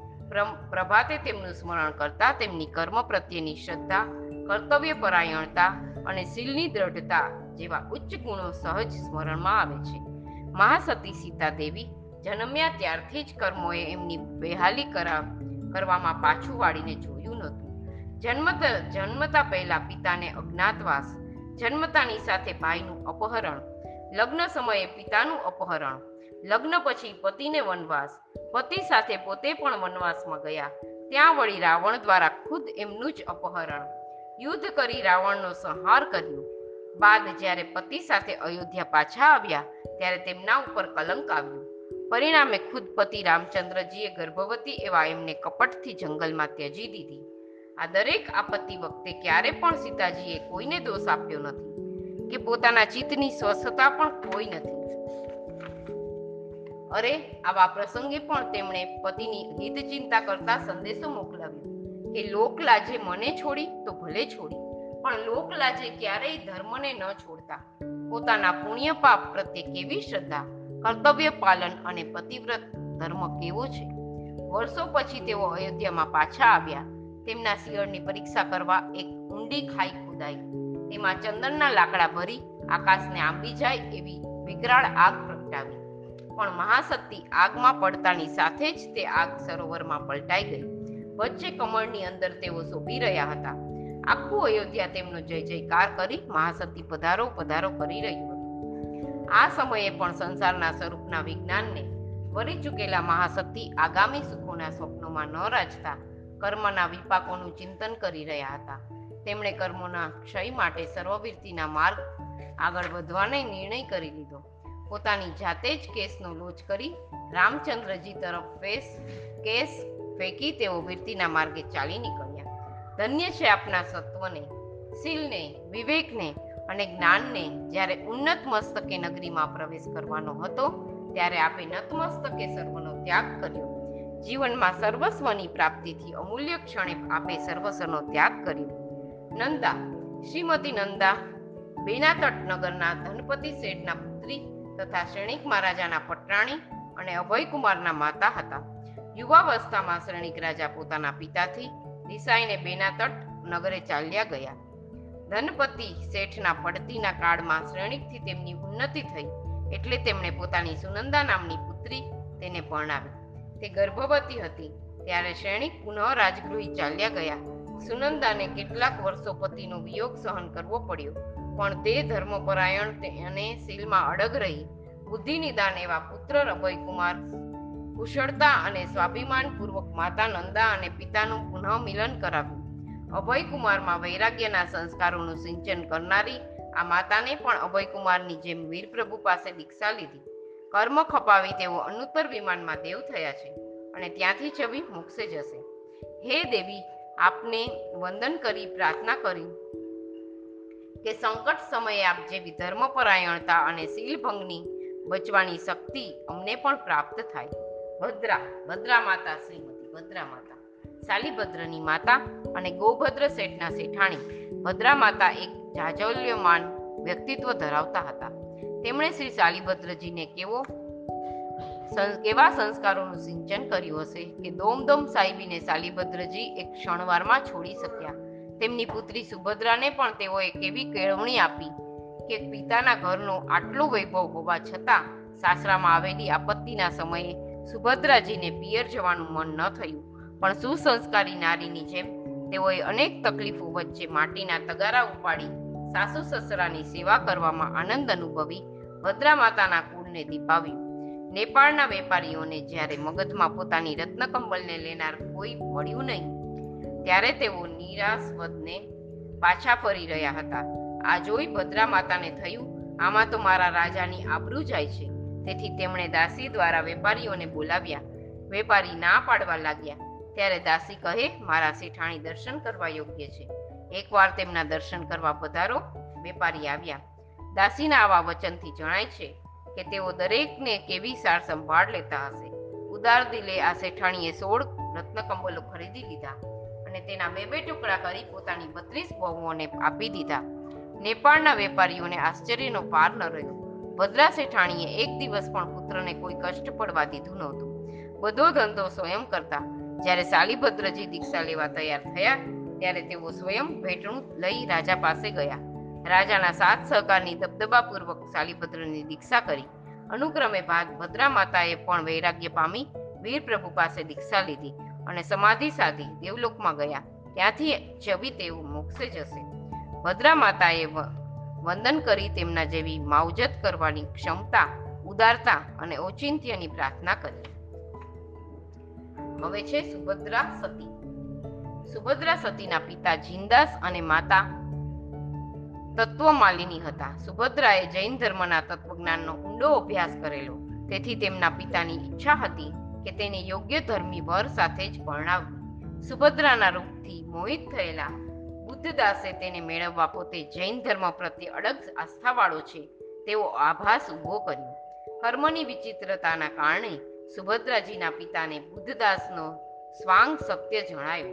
પ્રભાતે તેમનું સ્મરણ કરતા તેમની કર્મ પ્રત્યેની શ્રદ્ધા, કર્તવ્ય પરાયણતા અને શીલની દ્રઢતા જેવા ઉચ્ચ ગુણો સહજ સ્મરણમાં આવે છે. મહાસતી સીતા દેવી જન્મ્યા ત્યારથી જ કર્મોએ એમની બેહાલી કરા, કરવામાં પાછું વાળીને જોયું નહોતું. જન્મત, જન્મતા પહેલા પિતાને અજ્ઞાતવાસ, જન્મતાની સાથે ભાઈનું અપહરણ, લગ્ન સમયે પિતાનું અપહરણ લગ્ન પછી પતિને વનવાસ, પતિ સાથે પોતે પણ વનવાસમાં ગયા. ત્યાં વળી રાવણ દ્વારા ખુદ એમનું જ અપહરણ. યુદ્ધ કરી રાવણનો સંહાર કર્યો. બાદ જ્યારે પતિ સાથે અયોધ્યા પાછા આવ્યા, ત્યારે તેમના ઉપર કલંક આવ્યું. પરિણામે ખુદ પતિ રામચંદ્રજીએ ગર્ભવતી એવા એમને કપટથી જંગલમાં ત્યજી દીધી. આ દરેક આપત્તિ વખતે ક્યારે પણ સીતાજીએ કોઈને દોષ આપ્યો નથી. કે પોતાના ચિત્તની સ્વસ્થતા પણ કોઈ નથી. અરે, આવા પ્રસંગે પણ તેમણે પતિની હિત ચિંતા કરતા સંદેશો મોકલાવ્યો કે લોકલાજે મને છોડી તો ભલે છોડી, પણ લોકલાજે ક્યારેય ધર્મને ન છોડતા. પોતાના પુણ્ય પાપ પ્રત્યે કેવી શ્રદ્ધા, કર્તવ્ય પાલન અને પતિવ્રત ધર્મ કેવો છે? વર્ષો પછી તેઓ અયોધ્યામાં પાછા આવ્યા. તેમના શિયળની પરીક્ષા કરવા એક ઊંડી ખાઈ ખોદાઈ. તેમાં ચંદનના લાકડા ભરી આકાશને આંબી જાય એવી વિકરાળ આગ પણ મહાશક્તિ આગમાં પડતાની સાથે જ તે આગ સરોવરમાં પલટાઈ ગઈ. વચ્ચે કમળની અંદર તેઓ શોભી રહ્યા હતા. આખું અયોધ્યા તેમનો જય જયકાર કરી મહાશક્તિ પધારો પધારો કરી રહ્યું હતું. આ સમયે પણ સંસારના સ્વરૂપના વિજ્ઞાનને વરી ચૂકેલા મહાશક્તિ આગામી સુખોના સ્વપ્નોમાં ન રાજતા, કર્મના વિપાકોનું ચિંતન કરી રહ્યા હતા. તેમણે કર્મોના ક્ષય માટે સર્વવીરતીના માર્ગ આગળ વધવાને નિર્ણય કરી લીધો. પોતાની જાતે જ કેસનો લોચ કરી રામચંદ્રજી તરફ ફેસ કેસ ફેંકી તેઓ વીરતીના માર્ગે ચાલી નીકળ્યા. ધન્ય છે આપના સત્વને, શીલને, વિવેકને અને જ્ઞાનને જ્યારે ઉન્નત મસ્તકે નગરીમાં પ્રવેશ કરવાનો હતો, ત્યારે આપે નતમસ્તકે સર્વનો ત્યાગ કર્યો. જીવનમાં સર્વસ્વની પ્રાપ્તિથી અમૂલ્ય ક્ષણે આપે સર્વસ્વનો ત્યાગ કર્યો. નંદા, શ્રીમતી નંદા, બેનાતટ નગરના ધનપતિ શેઠના તથા શ્રેણિક મહારાજાના પટરાણી અને અભયકુમારના માતા હતા. યુવાવસ્થામાં શ્રેણિક રાજા પોતાના પિતાથી દિશાઈને બેનાતટ નગરે ચાલ્યા ગયા. ધનપતિ શેઠના પડતીના કાળમાં શ્રેણિકથી તેમની ઉન્નતિ થઈ એટલે તેમણે પોતાની સુનંદા નામની પુત્રી તેને પરણાવી. તે ગર્ભવતી હતી ત્યારે શ્રેણિક પુનઃ રાજગૃહી ચાલ્યા ગયા. સુનંદાને કેટલાક વર્ષો પતિનો વિયોગ સહન કરવો પડ્યો. પણ તે ધર્મપરાયણ અને શીલમાં અડગ રહી. બુદ્ધિનિદાન એવા પુત્ર અભયકુમાર કુશળતા અને સ્વાભિમાન પૂર્વક માતા નંદા અને પિતાનું પુનઃ મિલન કરાવ્યું. અભયકુમારમાં વૈરાગ્યના સંસ્કારોનું સિંચન કરનારી આ માતાને પણ અભયકુમારની જેમ વીરપ્રભુ પાસે દીક્ષા લીધી. કર્મ ખપાવી તેઓ અનુત્તર વિમાનમાં દેવ થયા છે અને ત્યાંથી છવી મોક્ષે જશે. હે દેવી, આપને વંદન કરી, પ્રાર્થના કરી. કે સંકટ સમયે આપ જેવી ધર્મપરાયણતા અને શીલભંગની બચવાની શક્તિ અમને પણ પ્રાપ્ત થાય. ભદ્રા ભદ્રા માતા શ્રીમતી, ભદ્રા માતા. શાલીભદ્રની માતા અને ગોભદ્ર શેઠના શેઠાણી ભદ્રા માતા એક જાજલ્યમાન વ્યક્તિત્વ ધરાવતા હતા. તેમણે શ્રી શાલીભદ્રજીને કેવો કેવા સંસ્કારોનું સિંચન કર્યું હશે કે દોમદોમ સાહેબીને શાલીભદ્રજી એક ક્ષણવારમાં છોડી શક્યા? તેમની પુત્રી સુભદ્રાને પણ તેઓએ કેવી કેળવણી આપી કે પિતાના ઘરનો આટલો વૈભવ હોવા છતાં સાસરામાં આવેલી આપત્તિના સમયે સુભદ્રાજીને પિયર જવાનું મન ન થયું. પણ સુસંસ્કારી નારીની જેમ તેઓએ અનેક તકલીફો વચ્ચે માટીના તગારા ઉપાડી સાસુ સસરાની સેવા કરવામાં આનંદ અનુભવી ભદ્રા માતાના કુળને દીપાવ્યું નેપાળના વેપારીઓને જ્યારે મગધમાં પોતાની રત્નકંબલને લેનાર કોઈ મળ્યું નહીં ત્યારે તેઓ નિરાશવદને પાછા ફરી રહ્યા હતા. આ જોઈ ભદ્રા માતાને થયું, આમાં તો મારા રાજાની આબરૂ જાય છે. તેથી તેમણે દાસી દ્વારા વેપારીઓને બોલાવ્યા. વેપારી ના પાડવા લાગ્યા. ત્યારે દાસી કહે, મારા શેઠાણી દર્શન કરવા યોગ્ય છે. એકવાર તેમના દર્શન કરવા પધારો. વેપારી આવ્યા. દાસીના આવા વચનથી જણાય છે કે તેઓ દરેકને કેવી સાર સંભાળ લેતા હશે. ઉદાર દિલે આ શેઠાણીએ સોળ રત્નકંબલો ખરીદી લીધા. અને તેના બે બે ટુકડા કરી પોતાની બત્રીસ વહુઓને આપી દીધા. નેપાળના વેપારીઓને આશ્ચર્યનો પાર ન રહ્યો. ભદ્રા શેઠાણીએ એક દિવસ પણ પુત્રને કોઈ કષ્ટ પડવા દીધું નહોતું. બધો ધંધો સ્વયં કરતા. જ્યારે શાલીભદ્રજી દીક્ષા લેવા તૈયાર થયા, ત્યારે તેઓ સ્વયં ભેટણું લઈ રાજા પાસે ગયા. રાજાના સાત સહકારની દબદબાપૂર્વક શાલીભદ્રની દીક્ષા કરી. અનુક્રમે ભાગ ભદ્રા માતાએ પણ વૈરાગ્ય પામી વીરપ્રભુ પાસે દીક્ષા લીધી. અને સમાધિ સાધી દેવલોકમાં ગયા. ત્યાંથી જવી તેઓ મોક્ષે જશે. ભદ્રા માતાએ વંદન કરી તેમના જેવી માવજત કરવાની ક્ષમતા, ઉદારતા અને ઔચિંત્યની પ્રાર્થના કરી. હવે છે સુભદ્રા સતી. સુભદ્રા સતીના પિતા જિંદાસ અને માતા તત્વમાલિની હતા. સુભદ્રાએ જૈન ધર્મના તત્વજ્ઞાનનો ઊંડો અભ્યાસ કરેલો. તેથી તેમના પિતાની ઈચ્છા હતી કે તેને યોગ્ય ધર્મી વર સાથે જ પરણાવવું સુભદ્રાના રૂપથી મોહિત થયેલા બુદ્ધદાસે તેને મેળવવા પોતે જૈન ધર્મ પ્રત્યે અડગ આસ્થાવાળો છે. તેવો આભાસ ઊભો કર્યો. કર્મની વિચિત્રતાના કારણે સુભદ્રાજીના પિતાને બુદ્ધદાસનો સ્વાંગ સત્ય જણાયો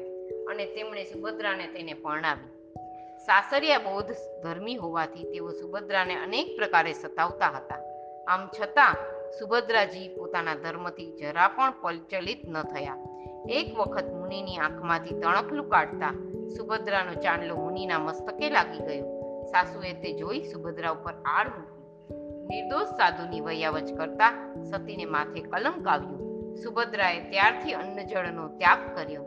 અને તેમણે સુભદ્રાને તેને પરણાવી. સાસરિયા બૌદ્ધ ધર્મી હોવાથી તેઓ સુભદ્રાને અનેક પ્રકારે સતાવતા હતા. આમ છતાં સુભદ્રાજી પોતાના ધર્મથી જરા પણ પલચલિત ન થયા. એક વખત મુનિની આંખમાંથી તણખલું કાઢતા સુભદ્રાનો ચાંદલો મુનિના મસ્તકે લાગી ગયો. સાસુએ તે જોઈ સુભદ્રા ઉપર આડ મૂકી. નિર્દોષ સાધુની વૈયાવચ કરતા સતીને માથે કલંક આવ્યું. સુભદ્રાએ ત્યારથી અન્નજળનો ત્યાગ કર્યો.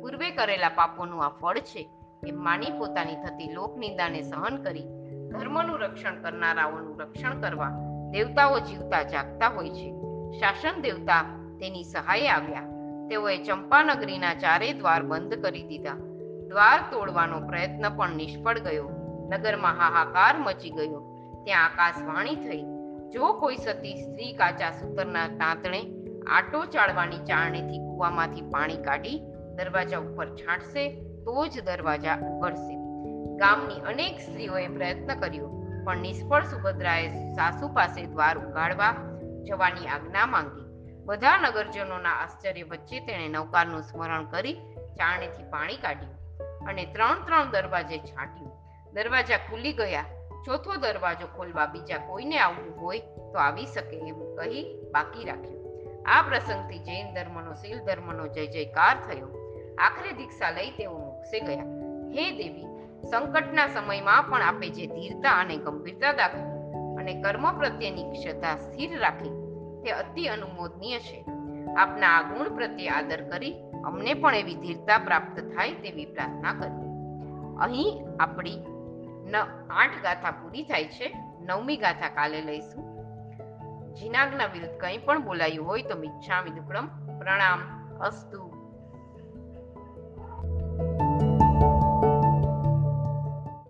પૂર્વે કરેલા પાપોનું આ ફળ છે એ માની પોતાની થતી લોકનિંદાને સહન કરી ધર્મનું રક્ષણ કરનારાઓનું રક્ષણ કરવા દેવતાઓ જીવતા જાગતા હોય છે. શાસન દેવતા તેની સહાય આવ્યા. તેઓએ ચંપાનગરીના ચારે દ્વાર બંધ કરી દીધા. દ્વાર તોડવાનો પ્રયત્ન પણ નિષ્ફળ ગયો. નગરમાં હાહાકાર મચી ગયો. ત્યાં આકાશવાણી થઈ. જો કોઈ સતી સ્ત્રી કાચા સૂતરના તાંતણે આટો ચાળવાની ચાળણીથી કૂવામાંથી પાણી કાઢી દરવાજા ઉપર છાંટશે તો જ દરવાજા ઉઘડશે. ગામની અનેક સ્ત્રીઓએ પ્રયત્ન કર્યો. પણ નિષ્ફળ સુભદ્રાએ સાસુ પાસે દ્વાર ઉગાડવા જવાની આજ્ઞા માંગી. બધા નગરજનોના આશ્ચર્ય વચ્ચે તેણે નૌકારનું સ્મરણ કરી ચારણીથી પાણી કાઢ્યું અને ત્રણ ત્રણ દરવાજે છાંટ્યું. દરવાજા ખુલી ગયા. ચોથો દરવાજો ખોલવા બીજા કોઈને આવવું હોય તો આવી શકે એવું કહી બાકી રાખ્યું. આ પ્રસંગથી જૈન ધર્મનો, શીલ ધર્મનો જય જયકાર થયો. આખરે દીક્ષા લઈ તેઓ મોક્ષે ગયા. હે દેવી સંકટના સમયમાં પણ આપે જે ધીરતા અને ગંભીરતા દાખવી અને કર્મ પ્રત્યેની શ્રદ્ધા સ્થિર રાખી, તે અતિ અનુમોદનીય છે. આપના આ ગુણ પ્રત્યે આદર કરી, અમને પણ એવી ધીરતા પ્રાપ્ત થાય તેવી પ્રાર્થના કરી. અહીં આપણી ન આઠ ગાથા પૂરી થાય છે, નવમી ગાથા કાલે લઈશું. જીનાગના વિરુદ્ધ કંઈ પણ બોલાયું હોય તો મિચ્છામિ દુક્કડમ પ્રણામ, અસ્તુ.